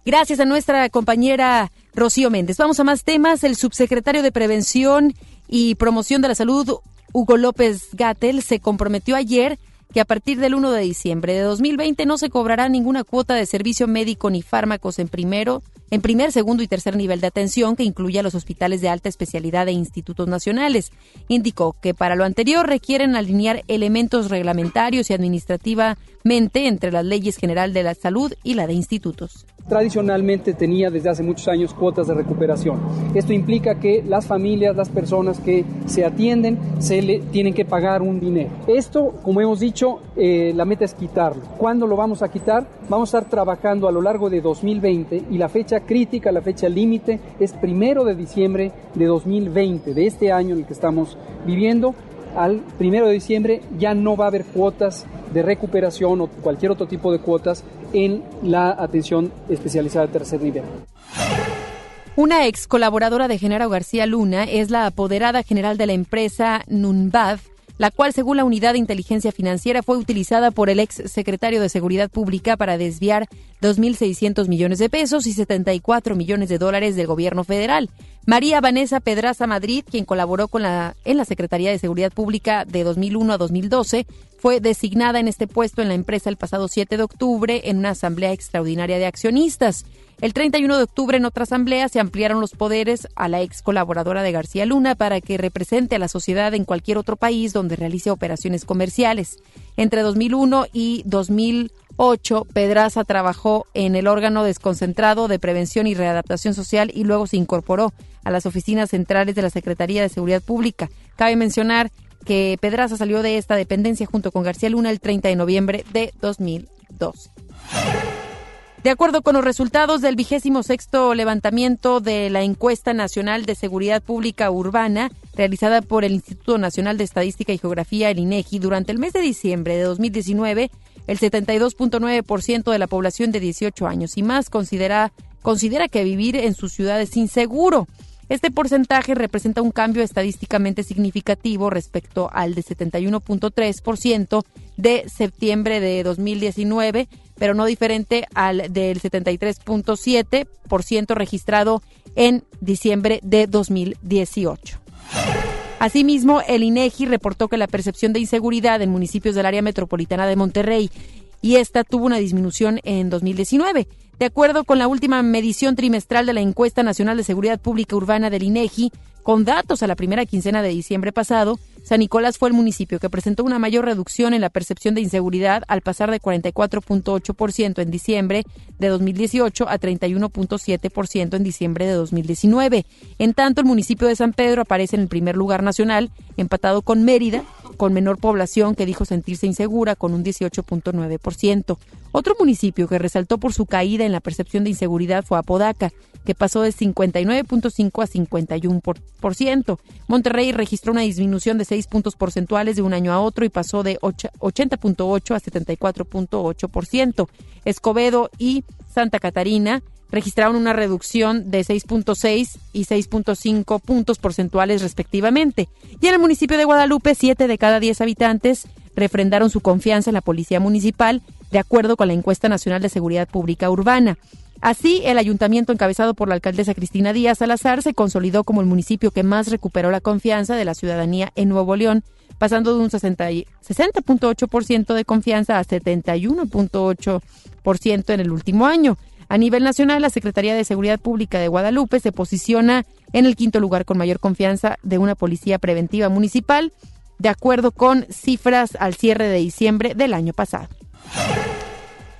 Gracias a nuestra compañera Rocío Méndez. Vamos a más temas. El subsecretario de Prevención y Promoción de la Salud, Hugo López Gatel, se comprometió ayer que a partir del 1 de diciembre de 2020 no se cobrará ninguna cuota de servicio médico ni fármacos en primero, en primer, segundo y tercer nivel de atención que incluya los hospitales de alta especialidad e institutos nacionales. Indicó que para lo anterior requieren alinear elementos reglamentarios y administrativamente entre las leyes general de la salud y la de institutos
tradicionalmente tenía desde hace muchos años cuotas de recuperación. Esto implica que las familias, las personas que se atienden, se le tienen que pagar un dinero. Esto, como hemos dicho, eh, la meta es quitarlo. ¿Cuándo lo vamos a quitar? Vamos a estar trabajando a lo largo de 2020 y la fecha crítica, la fecha límite es primero de diciembre de 2020, de este año en el que estamos viviendo. Al primero de diciembre ya no va a haber cuotas de recuperación o cualquier otro tipo de cuotas en la atención especializada de tercer nivel.
Una ex colaboradora de Genaro García Luna es la apoderada general de la empresa Nunbad, la cual, según la Unidad de Inteligencia Financiera, fue utilizada por el ex secretario de Seguridad Pública para desviar 2.600 millones de pesos y 74 millones de dólares del gobierno federal. María Vanessa Pedraza Madrid, quien colaboró con la, en la Secretaría de Seguridad Pública de 2001 a 2012, fue designada en este puesto en la empresa el pasado 7 de octubre en una asamblea extraordinaria de accionistas. El 31 de octubre en otra asamblea se ampliaron los poderes a la ex colaboradora de García Luna para que represente a la sociedad en cualquier otro país donde realice operaciones comerciales. Entre 2001 y 2008, Pedraza trabajó en el órgano desconcentrado de prevención y readaptación social y luego se incorporó a las oficinas centrales de la Secretaría de Seguridad Pública. Cabe mencionar que Pedraza salió de esta dependencia junto con García Luna el 30 de noviembre de 2002. De acuerdo con los resultados del vigésimo sexto levantamiento de la encuesta nacional de seguridad pública urbana realizada por el Instituto Nacional de Estadística y Geografía, el INEGI, durante el mes de diciembre de 2019, el 72.9% de la población de 18 años y más considera, considera que vivir en su ciudad es inseguro. Este porcentaje representa un cambio estadísticamente significativo respecto al de 71.3% de septiembre de 2019, pero no diferente al del 73.7% registrado en diciembre de 2018. Asimismo, el INEGI reportó que la percepción de inseguridad en municipios del área metropolitana de Monterrey y esta tuvo una disminución en 2019. De acuerdo con la última medición trimestral de la Encuesta Nacional de Seguridad Pública Urbana del INEGI, con datos a la primera quincena de diciembre pasado, San Nicolás fue el municipio que presentó una mayor reducción en la percepción de inseguridad al pasar de 44.8% en diciembre de 2018 a 31.7% en diciembre de 2019. En tanto, el municipio de San Pedro aparece en el primer lugar nacional, empatado con Mérida, con menor población que dijo sentirse insegura con un 18.9%. Otro municipio que resaltó por su caída en la percepción de inseguridad fue Apodaca, que pasó de 59.5 a 51%. Monterrey registró una disminución de 6 puntos porcentuales de un año a otro y pasó de 80.8 a 74.8%. Escobedo y Santa Catarina registraron una reducción de 6.6 y 6.5 puntos porcentuales respectivamente. Y en el municipio de Guadalupe, 7 de cada 10 habitantes refrendaron su confianza en la Policía Municipal, de acuerdo con la encuesta nacional de seguridad pública urbana. Así, el ayuntamiento encabezado por la alcaldesa Cristina Díaz Salazar se consolidó como el municipio que más recuperó la confianza de la ciudadanía en Nuevo León, pasando de un 60.8% de confianza a 71.8% en el último año. A nivel nacional, la Secretaría de Seguridad Pública de Guadalupe se posiciona en el quinto lugar con mayor confianza de una policía preventiva municipal, de acuerdo con cifras al cierre de diciembre del año pasado.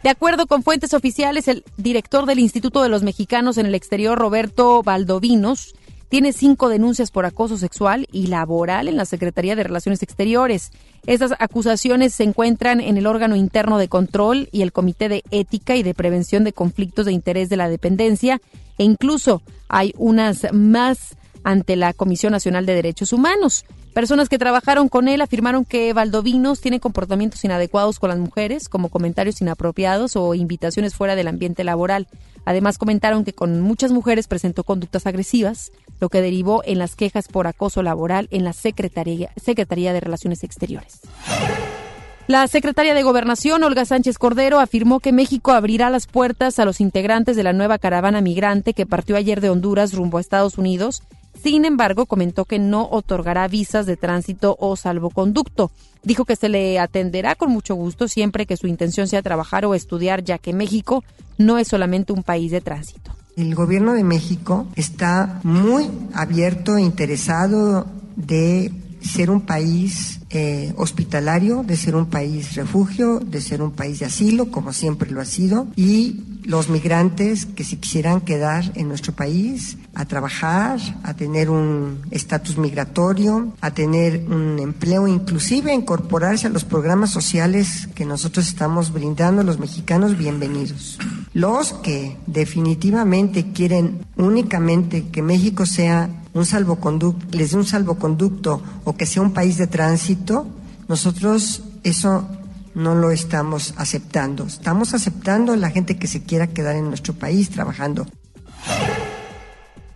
De acuerdo con fuentes oficiales, el director del Instituto de los Mexicanos en el Exterior, Roberto Valdovinos, tiene cinco denuncias por acoso sexual y laboral en la Secretaría de Relaciones Exteriores. Estas acusaciones se encuentran en el órgano interno de control y el Comité de Ética y de Prevención de Conflictos de Interés de la Dependencia e incluso hay unas más ante la Comisión Nacional de Derechos Humanos. Personas que trabajaron con él afirmaron que Valdovinos tiene comportamientos inadecuados con las mujeres, como comentarios inapropiados o invitaciones fuera del ambiente laboral. Además, comentaron que con muchas mujeres presentó conductas agresivas, lo que derivó en las quejas por acoso laboral en la Secretaría, Secretaría de Relaciones Exteriores. La secretaria de Gobernación, Olga Sánchez Cordero, afirmó que México abrirá las puertas a los integrantes de la nueva caravana migrante que partió ayer de Honduras rumbo a Estados Unidos sin embargo, comentó que no otorgará visas de tránsito o salvoconducto. Dijo que se le atenderá con mucho gusto siempre que su intención sea trabajar o estudiar, ya que México no es solamente un país de tránsito.
El gobierno de México está muy abierto e interesado de ser un país eh, hospitalario, de ser un país refugio, de ser un país de asilo, como siempre lo ha sido, y los migrantes que se quisieran quedar en nuestro país a trabajar, a tener un estatus migratorio, a tener un empleo, inclusive incorporarse a los programas sociales que nosotros estamos brindando a los mexicanos, bienvenidos. Los que definitivamente quieren únicamente que México sea un salvoconducto, les dé un salvoconducto o que sea un país de tránsito, nosotros eso no lo estamos aceptando. Estamos aceptando a la gente que se quiera quedar en nuestro país trabajando.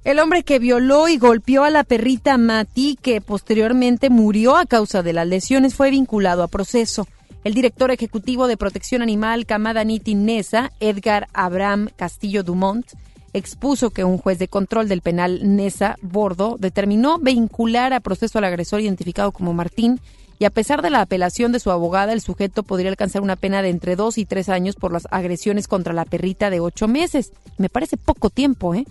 El hombre que violó y golpeó a la perrita Mati, que posteriormente murió a causa de las lesiones, fue vinculado a proceso. El director ejecutivo de Protección Animal Niti Nesa, Edgar Abraham Castillo Dumont, expuso que un juez de control del penal Nesa Bordo determinó vincular a proceso al agresor identificado como Martín y a pesar de la apelación de su abogada, el sujeto podría alcanzar una pena de entre dos y tres años por las agresiones contra la perrita de ocho meses. Me parece poco tiempo, ¿eh?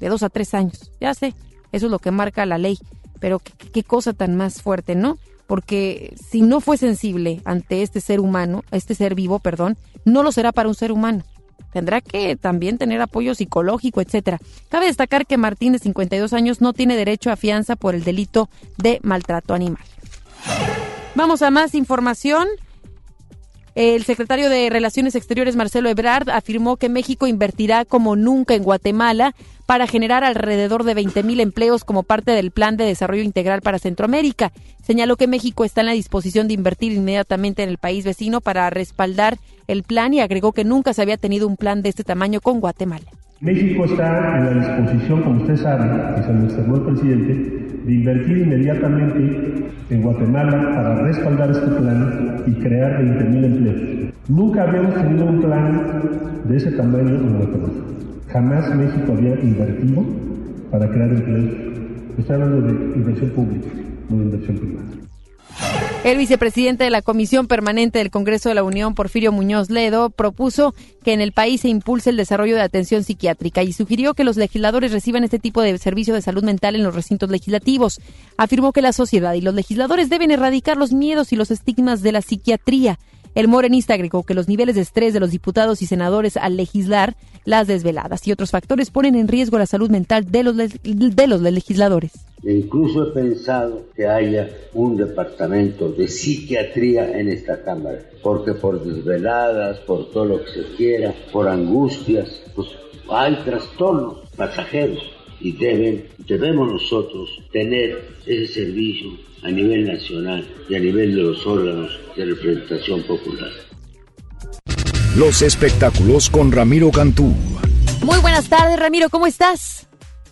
De dos a tres años. Ya sé, eso es lo que marca la ley. Pero qué, qué cosa tan más fuerte, ¿no? Porque si no fue sensible ante este ser humano, este ser vivo, perdón, no lo será para un ser humano tendrá que también tener apoyo psicológico, etcétera. Cabe destacar que Martín, de 52 años, no tiene derecho a fianza por el delito de maltrato animal. Vamos a más información. El secretario de Relaciones Exteriores, Marcelo Ebrard, afirmó que México invertirá como nunca en Guatemala para generar alrededor de 20.000 empleos como parte del Plan de Desarrollo Integral para Centroamérica. Señaló que México está en la disposición de invertir inmediatamente en el país vecino para respaldar el plan y agregó que nunca se había tenido un plan de este tamaño con Guatemala.
México está en la disposición, como usted sabe, que se lo externó presidente, de invertir inmediatamente en Guatemala para respaldar este plan y crear 20.000 empleos. Nunca habíamos tenido un plan de ese tamaño en Guatemala. Jamás México había invertido para crear empleos. Estoy hablando de inversión pública, no de inversión privada.
El vicepresidente de la Comisión Permanente del Congreso de la Unión, Porfirio Muñoz Ledo, propuso que en el país se impulse el desarrollo de atención psiquiátrica y sugirió que los legisladores reciban este tipo de servicio de salud mental en los recintos legislativos. Afirmó que la sociedad y los legisladores deben erradicar los miedos y los estigmas de la psiquiatría. El morenista agregó que los niveles de estrés de los diputados y senadores al legislar, las desveladas y otros factores ponen en riesgo la salud mental de los, legisladores.
E incluso he pensado que haya un departamento de psiquiatría en esta Cámara, porque por desveladas, por todo lo que se quiera, por angustias, pues hay trastornos pasajeros y deben, debemos nosotros tener ese servicio a nivel nacional y a nivel de los órganos de representación popular.
Los espectáculos con Ramiro Cantú.
Muy buenas tardes, Ramiro, ¿cómo estás?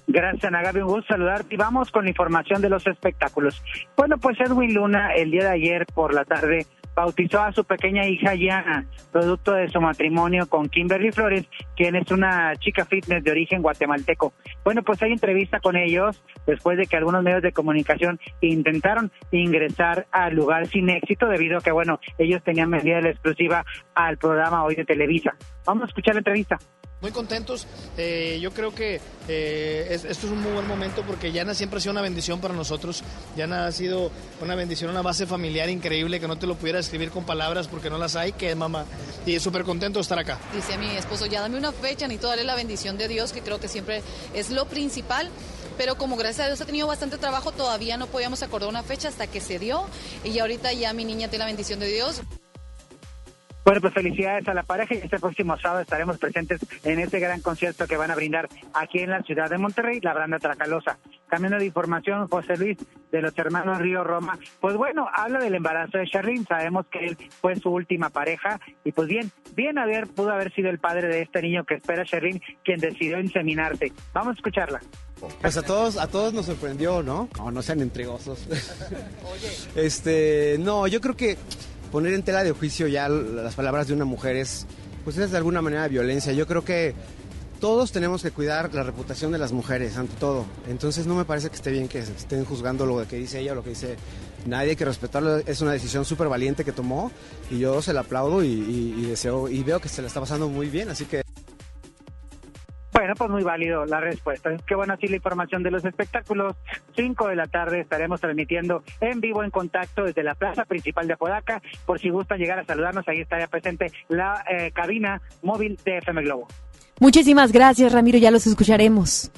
Gracias, Ana Gaby, un gusto saludarte y vamos con la información de los espectáculos. Bueno, pues Edwin Luna el día de ayer por la tarde bautizó a su pequeña hija Yana, producto de su matrimonio con Kimberly Flores, quien es una chica fitness de origen guatemalteco. Bueno, pues hay entrevista con ellos después de que algunos medios de comunicación intentaron ingresar al lugar sin éxito debido a que, bueno, ellos tenían medida la exclusiva al programa hoy de Televisa. Vamos a escuchar la entrevista.
Muy contentos, eh, yo creo que eh, esto es un muy buen momento porque Yana siempre ha sido una bendición para nosotros, Yana ha sido una bendición, una base familiar increíble que no te lo pudiera escribir con palabras porque no las hay, que es mamá, y súper contento de estar acá.
Dice a mi esposo, ya dame una fecha, ni darle la bendición de Dios, que creo que siempre es lo principal.
Pero como gracias a Dios ha tenido bastante trabajo, todavía no podíamos acordar una fecha hasta que se dio. Y ahorita ya mi niña tiene la bendición de Dios.
Bueno, pues felicidades a la pareja y este próximo sábado estaremos presentes en este gran concierto que van a brindar aquí en la ciudad de Monterrey, la banda Tracalosa. Cambiando de información, José Luis, de los hermanos Río Roma, pues bueno, habla del embarazo de Charlene, sabemos que él fue su última pareja y pues bien, bien haber, pudo haber sido el padre de este niño que espera Charlene, quien decidió inseminarse. Vamos a escucharla.
Pues a todos, a todos nos sorprendió, ¿no? No, no sean intrigosos. Este, no, yo creo que poner en tela de juicio ya las palabras de una mujer es, pues es de alguna manera violencia. Yo creo que todos tenemos que cuidar la reputación de las mujeres, ante todo. Entonces no me parece que esté bien que estén juzgando lo que dice ella o lo que dice nadie, que respetarlo. Es una decisión súper valiente que tomó y yo se la aplaudo y, y deseo y veo que se la está pasando muy bien, así que...
Bueno, pues muy válido la respuesta. Qué bueno así la información de los espectáculos. 5 de la tarde estaremos transmitiendo en vivo en contacto desde la plaza principal de Apodaca. Por si gustan llegar a saludarnos, ahí estaría presente la eh, cabina móvil de FM Globo.
Muchísimas gracias, Ramiro. Ya los escucharemos.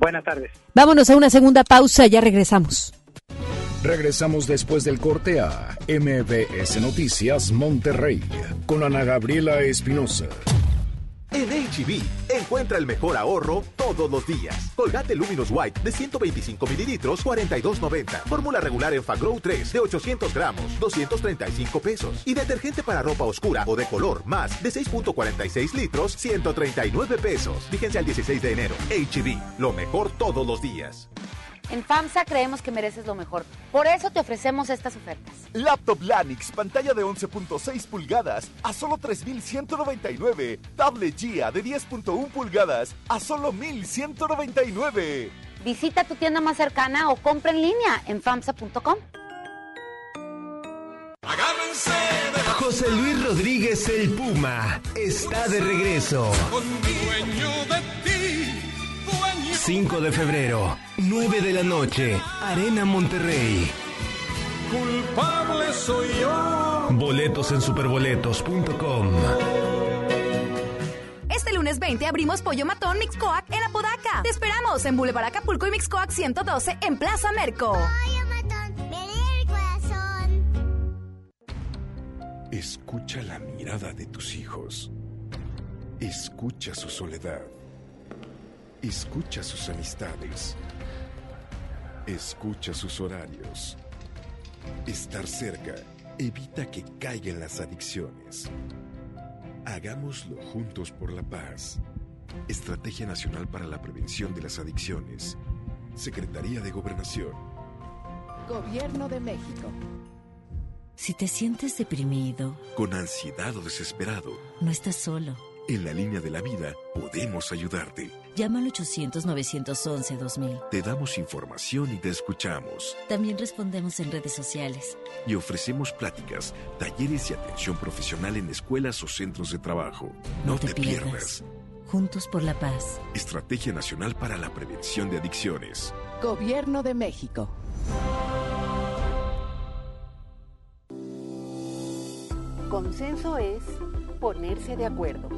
Buenas tardes.
Vámonos a una segunda pausa. Ya regresamos.
Regresamos después del corte a MBS Noticias Monterrey con Ana Gabriela Espinosa.
En HB, e encuentra el mejor ahorro todos los días. Colgate Luminous White de 125 mililitros, 42.90. Fórmula regular en Fagrow 3 de 800 gramos, 235 pesos. Y detergente para ropa oscura o de color más de 6.46 litros, 139 pesos. Fíjense al 16 de enero. HB, e lo mejor todos los días.
En FAMSA creemos que mereces lo mejor. Por eso te ofrecemos estas ofertas.
Laptop Lanix, pantalla de 11.6 pulgadas a solo 3.199. Tablet GIA de 10.1 pulgadas a solo 1.199.
Visita tu tienda más cercana o compra en línea en FAMSA.com.
José Luis Rodríguez el Puma está de regreso. 5 de febrero, 9 de la noche, Arena Monterrey.
Culpable soy yo.
Boletos en superboletos.com.
Este lunes 20 abrimos Pollo Matón Mixcoac en Apodaca. Te esperamos en Boulevard Acapulco y Mixcoac 112 en Plaza Merco.
Pollo Matón, el corazón.
Escucha la mirada de tus hijos. Escucha su soledad. Escucha sus amistades. Escucha sus horarios. Estar cerca evita que caigan las adicciones. Hagámoslo juntos por la paz. Estrategia Nacional para la Prevención de las Adicciones. Secretaría de Gobernación.
Gobierno de México.
Si te sientes deprimido,
con ansiedad o desesperado,
no estás solo.
En la línea de la vida podemos ayudarte.
Llama al 800-911-2000.
Te damos información y te escuchamos.
También respondemos en redes sociales.
Y ofrecemos pláticas, talleres y atención profesional en escuelas o centros de trabajo. No, te, pierdas.
Juntos por la paz.
Estrategia Nacional para la Prevención de Adicciones.
Gobierno de México.
Consenso es ponerse de acuerdo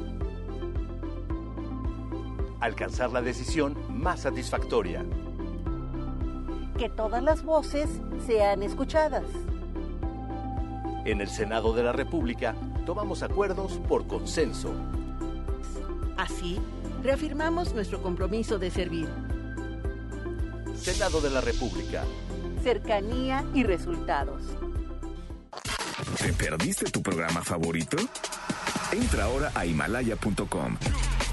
alcanzar la decisión más satisfactoria.
Que todas las voces sean escuchadas.
En el Senado de la República tomamos acuerdos por consenso.
Así, reafirmamos nuestro compromiso de servir.
Senado de la República.
Cercanía y resultados.
¿Te perdiste tu programa favorito? Entra ahora a himalaya.com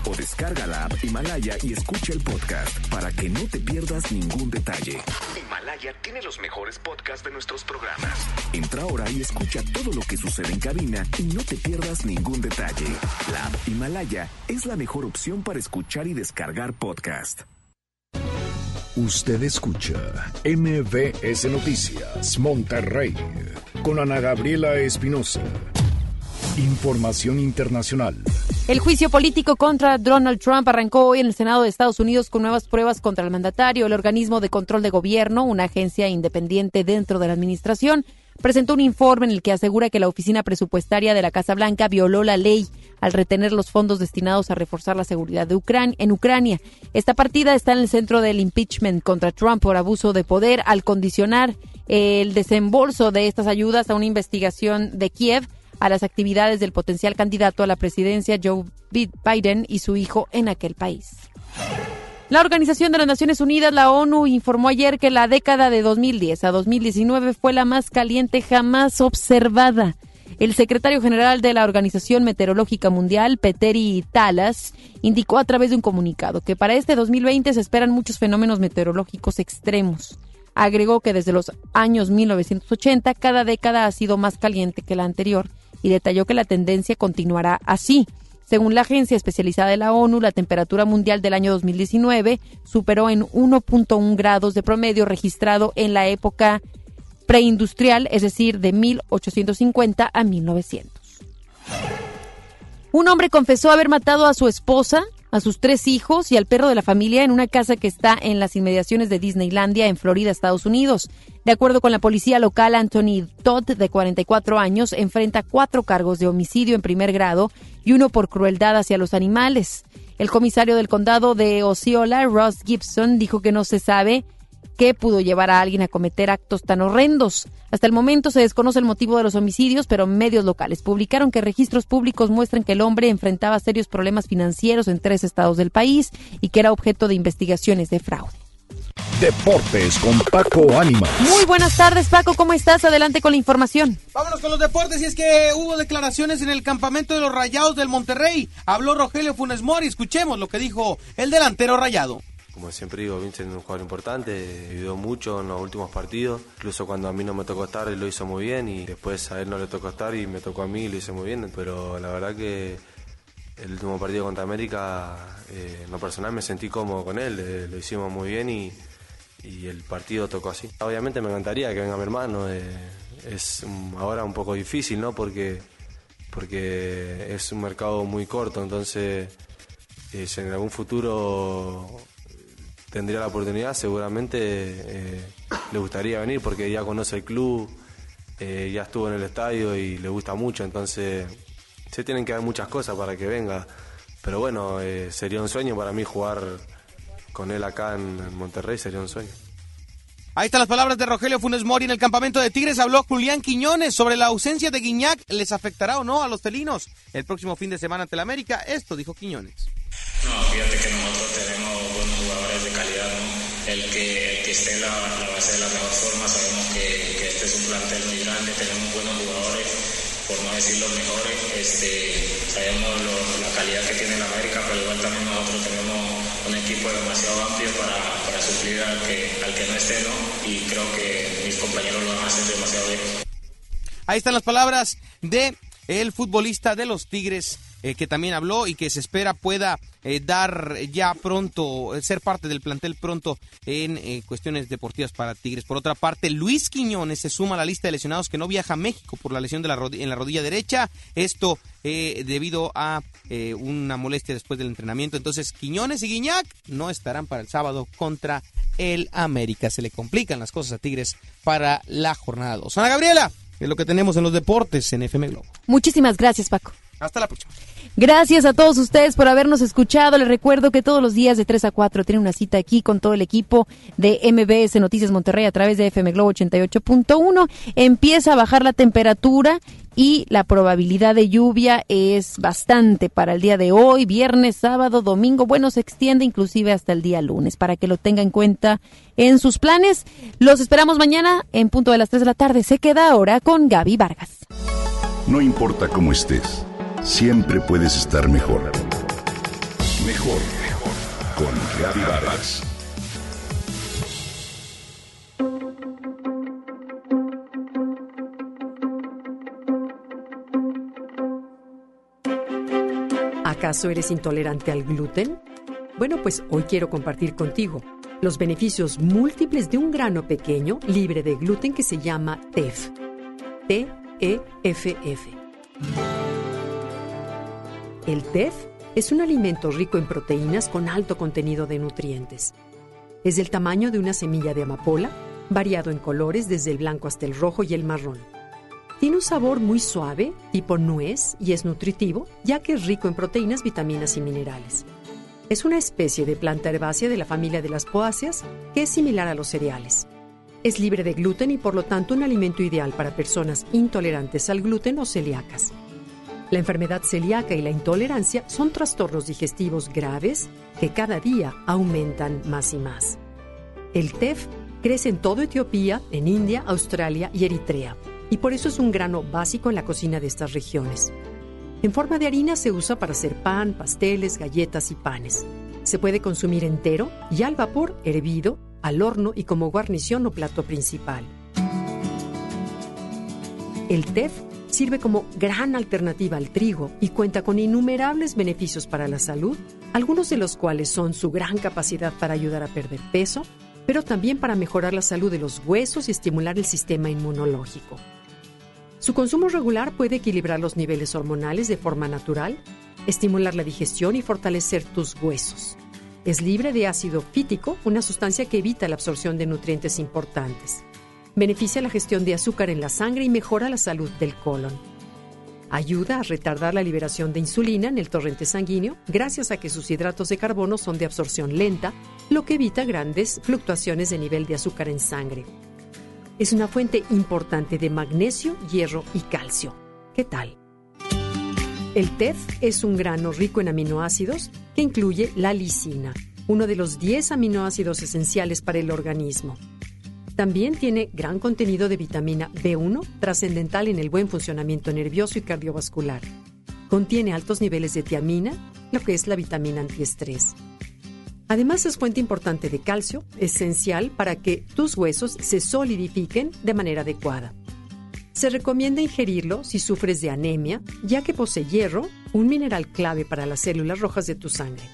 o descarga la app Himalaya y escucha el podcast para que no te pierdas ningún detalle. Himalaya tiene los mejores podcasts de nuestros programas. Entra ahora y escucha todo lo que sucede en cabina y no te pierdas ningún detalle. La app Himalaya es la mejor opción para escuchar y descargar podcast.
Usted escucha MBS Noticias Monterrey con Ana Gabriela Espinosa. Información internacional.
El juicio político contra Donald Trump arrancó hoy en el Senado de Estados Unidos con nuevas pruebas contra el mandatario. El organismo de control de gobierno, una agencia independiente dentro de la administración, presentó un informe en el que asegura que la oficina presupuestaria de la Casa Blanca violó la ley al retener los fondos destinados a reforzar la seguridad de en Ucrania. Esta partida está en el centro del impeachment contra Trump por abuso de poder al condicionar el desembolso de estas ayudas a una investigación de Kiev a las actividades del potencial candidato a la presidencia Joe Biden y su hijo en aquel país. La Organización de las Naciones Unidas, la ONU, informó ayer que la década de 2010 a 2019 fue la más caliente jamás observada. El secretario general de la Organización Meteorológica Mundial, Peteri Talas, indicó a través de un comunicado que para este 2020 se esperan muchos fenómenos meteorológicos extremos. Agregó que desde los años 1980 cada década ha sido más caliente que la anterior y detalló que la tendencia continuará así. Según la agencia especializada de la ONU, la temperatura mundial del año 2019 superó en 1.1 grados de promedio registrado en la época preindustrial, es decir, de 1850 a 1900. Un hombre confesó haber matado a su esposa, a sus tres hijos y al perro de la familia en una casa que está en las inmediaciones de Disneylandia en Florida, Estados Unidos. De acuerdo con la policía local, Anthony Todd, de 44 años, enfrenta cuatro cargos de homicidio en primer grado y uno por crueldad hacia los animales. El comisario del condado de Osceola, Ross Gibson, dijo que no se sabe qué pudo llevar a alguien a cometer actos tan horrendos. Hasta el momento se desconoce el motivo de los homicidios, pero medios locales publicaron que registros públicos muestran que el hombre enfrentaba serios problemas financieros en tres estados del país y que era objeto de investigaciones de fraude.
Deportes con Paco Ánimas.
Muy buenas tardes, Paco. ¿Cómo estás? Adelante con la información.
Vámonos con los deportes. Y es que hubo declaraciones en el campamento de los Rayados del Monterrey. Habló Rogelio Funes Mori. Escuchemos lo que dijo el delantero rayado.
Como siempre digo, Vincent es un jugador importante, ayudó mucho en los últimos partidos, incluso cuando a mí no me tocó estar, él lo hizo muy bien y después a él no le tocó estar y me tocó a mí y lo hice muy bien, pero la verdad que el último partido contra América, eh, en lo personal me sentí cómodo con él, eh, lo hicimos muy bien y, y, el partido tocó así. Obviamente me encantaría que venga mi hermano, eh, es ahora un poco difícil, ¿no? Porque, porque es un mercado muy corto, entonces si en algún futuro tendría la oportunidad, seguramente eh, le gustaría venir porque ya conoce el club, eh, ya estuvo en el estadio y le gusta mucho, entonces se tienen que dar muchas cosas para que venga. Pero bueno, eh, sería un sueño para mí jugar con él acá en, Monterrey, sería un sueño.
Ahí están las palabras de Rogelio Funes Mori en el campamento de Tigres. Habló Julián Quiñones sobre la ausencia de Guiñac. ¿Les afectará o no a los felinos el próximo fin de semana ante la América? Esto dijo Quiñones.
No, fíjate que nosotros tenemos El que, que esté la, la, base de la mejor forma, sabemos que, que, este es un plantel muy grande, tenemos buenos jugadores, por no decir los mejores, este, sabemos la calidad que tiene la América, pero igual también nosotros tenemos un equipo demasiado amplio para, para suplir al que, al que no esté, ¿no? Y creo que mis compañeros lo van a hacer demasiado bien.
Ahí están las palabras de el futbolista de los Tigres eh, que también habló y que se espera pueda eh, dar ya pronto, eh, ser parte del plantel pronto en cuestiones deportivas para Tigres. Por otra parte, Luis Quiñones se suma a la lista de lesionados que no viaja a México por la lesión de la en la rodilla derecha. Esto debido a una molestia después del entrenamiento. Entonces, Quiñones y Guiñac no estarán para el sábado contra el América. Se le complican las cosas a Tigres para la jornada 2. Ana Gabriela, es lo que tenemos en los deportes en FM Globo.
Muchísimas gracias, Paco.
Hasta la próxima.
Gracias a todos ustedes por habernos escuchado. Les recuerdo que todos los días de 3 a 4 tienen una cita aquí con todo el equipo de MBS Noticias Monterrey a través de FM Globo 88.1. Empieza a bajar la temperatura y la probabilidad de lluvia es bastante para el día de hoy, viernes, sábado, domingo. Bueno, se extiende inclusive hasta el día lunes para que lo tenga en cuenta en sus planes. Los esperamos mañana en punto de las 3 de la tarde. Se queda ahora con Gaby Vargas.
No importa cómo estés siempre puedes estar mejor. Mejor, mejor. Con Vargas.
¿Acaso eres intolerante al gluten? Bueno, pues hoy quiero compartir contigo los beneficios múltiples de un grano pequeño libre de gluten que se llama TEF. T-E-F-F. El TEF es un alimento rico en proteínas con alto contenido de nutrientes. Es del tamaño de una semilla de amapola variado en colores desde el blanco hasta el rojo y el marrón. Tiene un sabor muy suave, tipo nuez, y es nutritivo, ya que es rico en proteínas, vitaminas y minerales. Es una especie de planta herbácea de la familia de las poáceas que es similar a los cereales. Es libre de gluten y por lo tanto un alimento ideal para personas intolerantes al gluten o celíacas. La enfermedad celíaca y la intolerancia son trastornos digestivos graves que cada día aumentan más y más. El TEF crece en toda Etiopía, en India, Australia y Eritrea, y por eso es un grano básico en la cocina de estas regiones. En forma de harina se usa para hacer pan, pasteles, galletas y panes. Se puede consumir entero y al vapor, hervido, al horno y como guarnición o plato principal. El TEF sirve como gran alternativa al trigo y cuenta con innumerables beneficios para la salud, algunos de los cuales son su gran capacidad para ayudar a perder peso, pero también para mejorar la salud de los huesos y estimular el sistema inmunológico. Su consumo regular puede equilibrar los niveles hormonales de forma natural, estimular la digestión y fortalecer tus huesos. Es libre de ácido fítico, una sustancia que evita la absorción de nutrientes importantes. Beneficia la gestión de azúcar en la sangre y mejora la salud del colon. Ayuda a retardar la liberación de insulina en el torrente sanguíneo gracias a que sus hidratos de carbono son de absorción lenta, lo que evita grandes fluctuaciones de nivel de azúcar en sangre. Es una fuente importante de magnesio, hierro y calcio. ¿Qué tal? El TEF es un grano rico en aminoácidos que incluye la lisina, uno de los 10 aminoácidos esenciales para el organismo. También tiene gran contenido de vitamina B1, trascendental en el buen funcionamiento nervioso y cardiovascular. Contiene altos niveles de tiamina, lo que es la vitamina antiestrés. Además es fuente importante de calcio, esencial para que tus huesos se solidifiquen de manera adecuada. Se recomienda ingerirlo si sufres de anemia, ya que posee hierro, un mineral clave para las células rojas de tu sangre.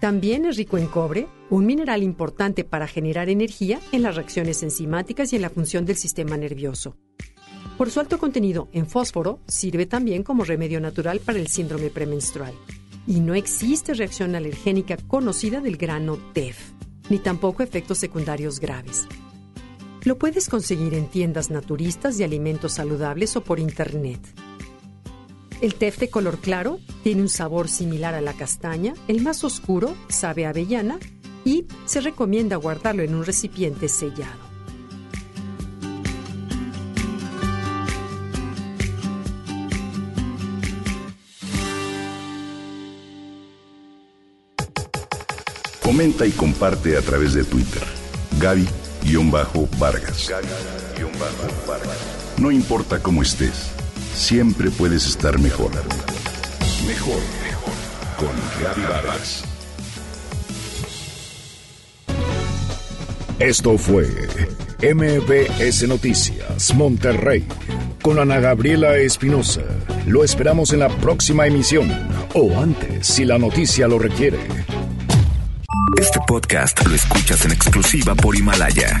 También es rico en cobre, un mineral importante para generar energía en las reacciones enzimáticas y en la función del sistema nervioso. Por su alto contenido en fósforo, sirve también como remedio natural para el síndrome premenstrual y no existe reacción alergénica conocida del grano TEF, ni tampoco efectos secundarios graves. Lo puedes conseguir en tiendas naturistas de alimentos saludables o por internet. El TEF de color claro tiene un sabor similar a la castaña, el más oscuro sabe a avellana y se recomienda guardarlo en un recipiente sellado.
Comenta y comparte a través de Twitter. Gaby-Vargas. No importa cómo estés, siempre puedes estar mejor. Mejor, mejor. Con Gaby Vargas.
Esto fue MBS Noticias Monterrey con Ana Gabriela Espinosa. Lo esperamos en la próxima emisión o antes si la noticia lo requiere.
Este podcast lo escuchas en exclusiva por Himalaya.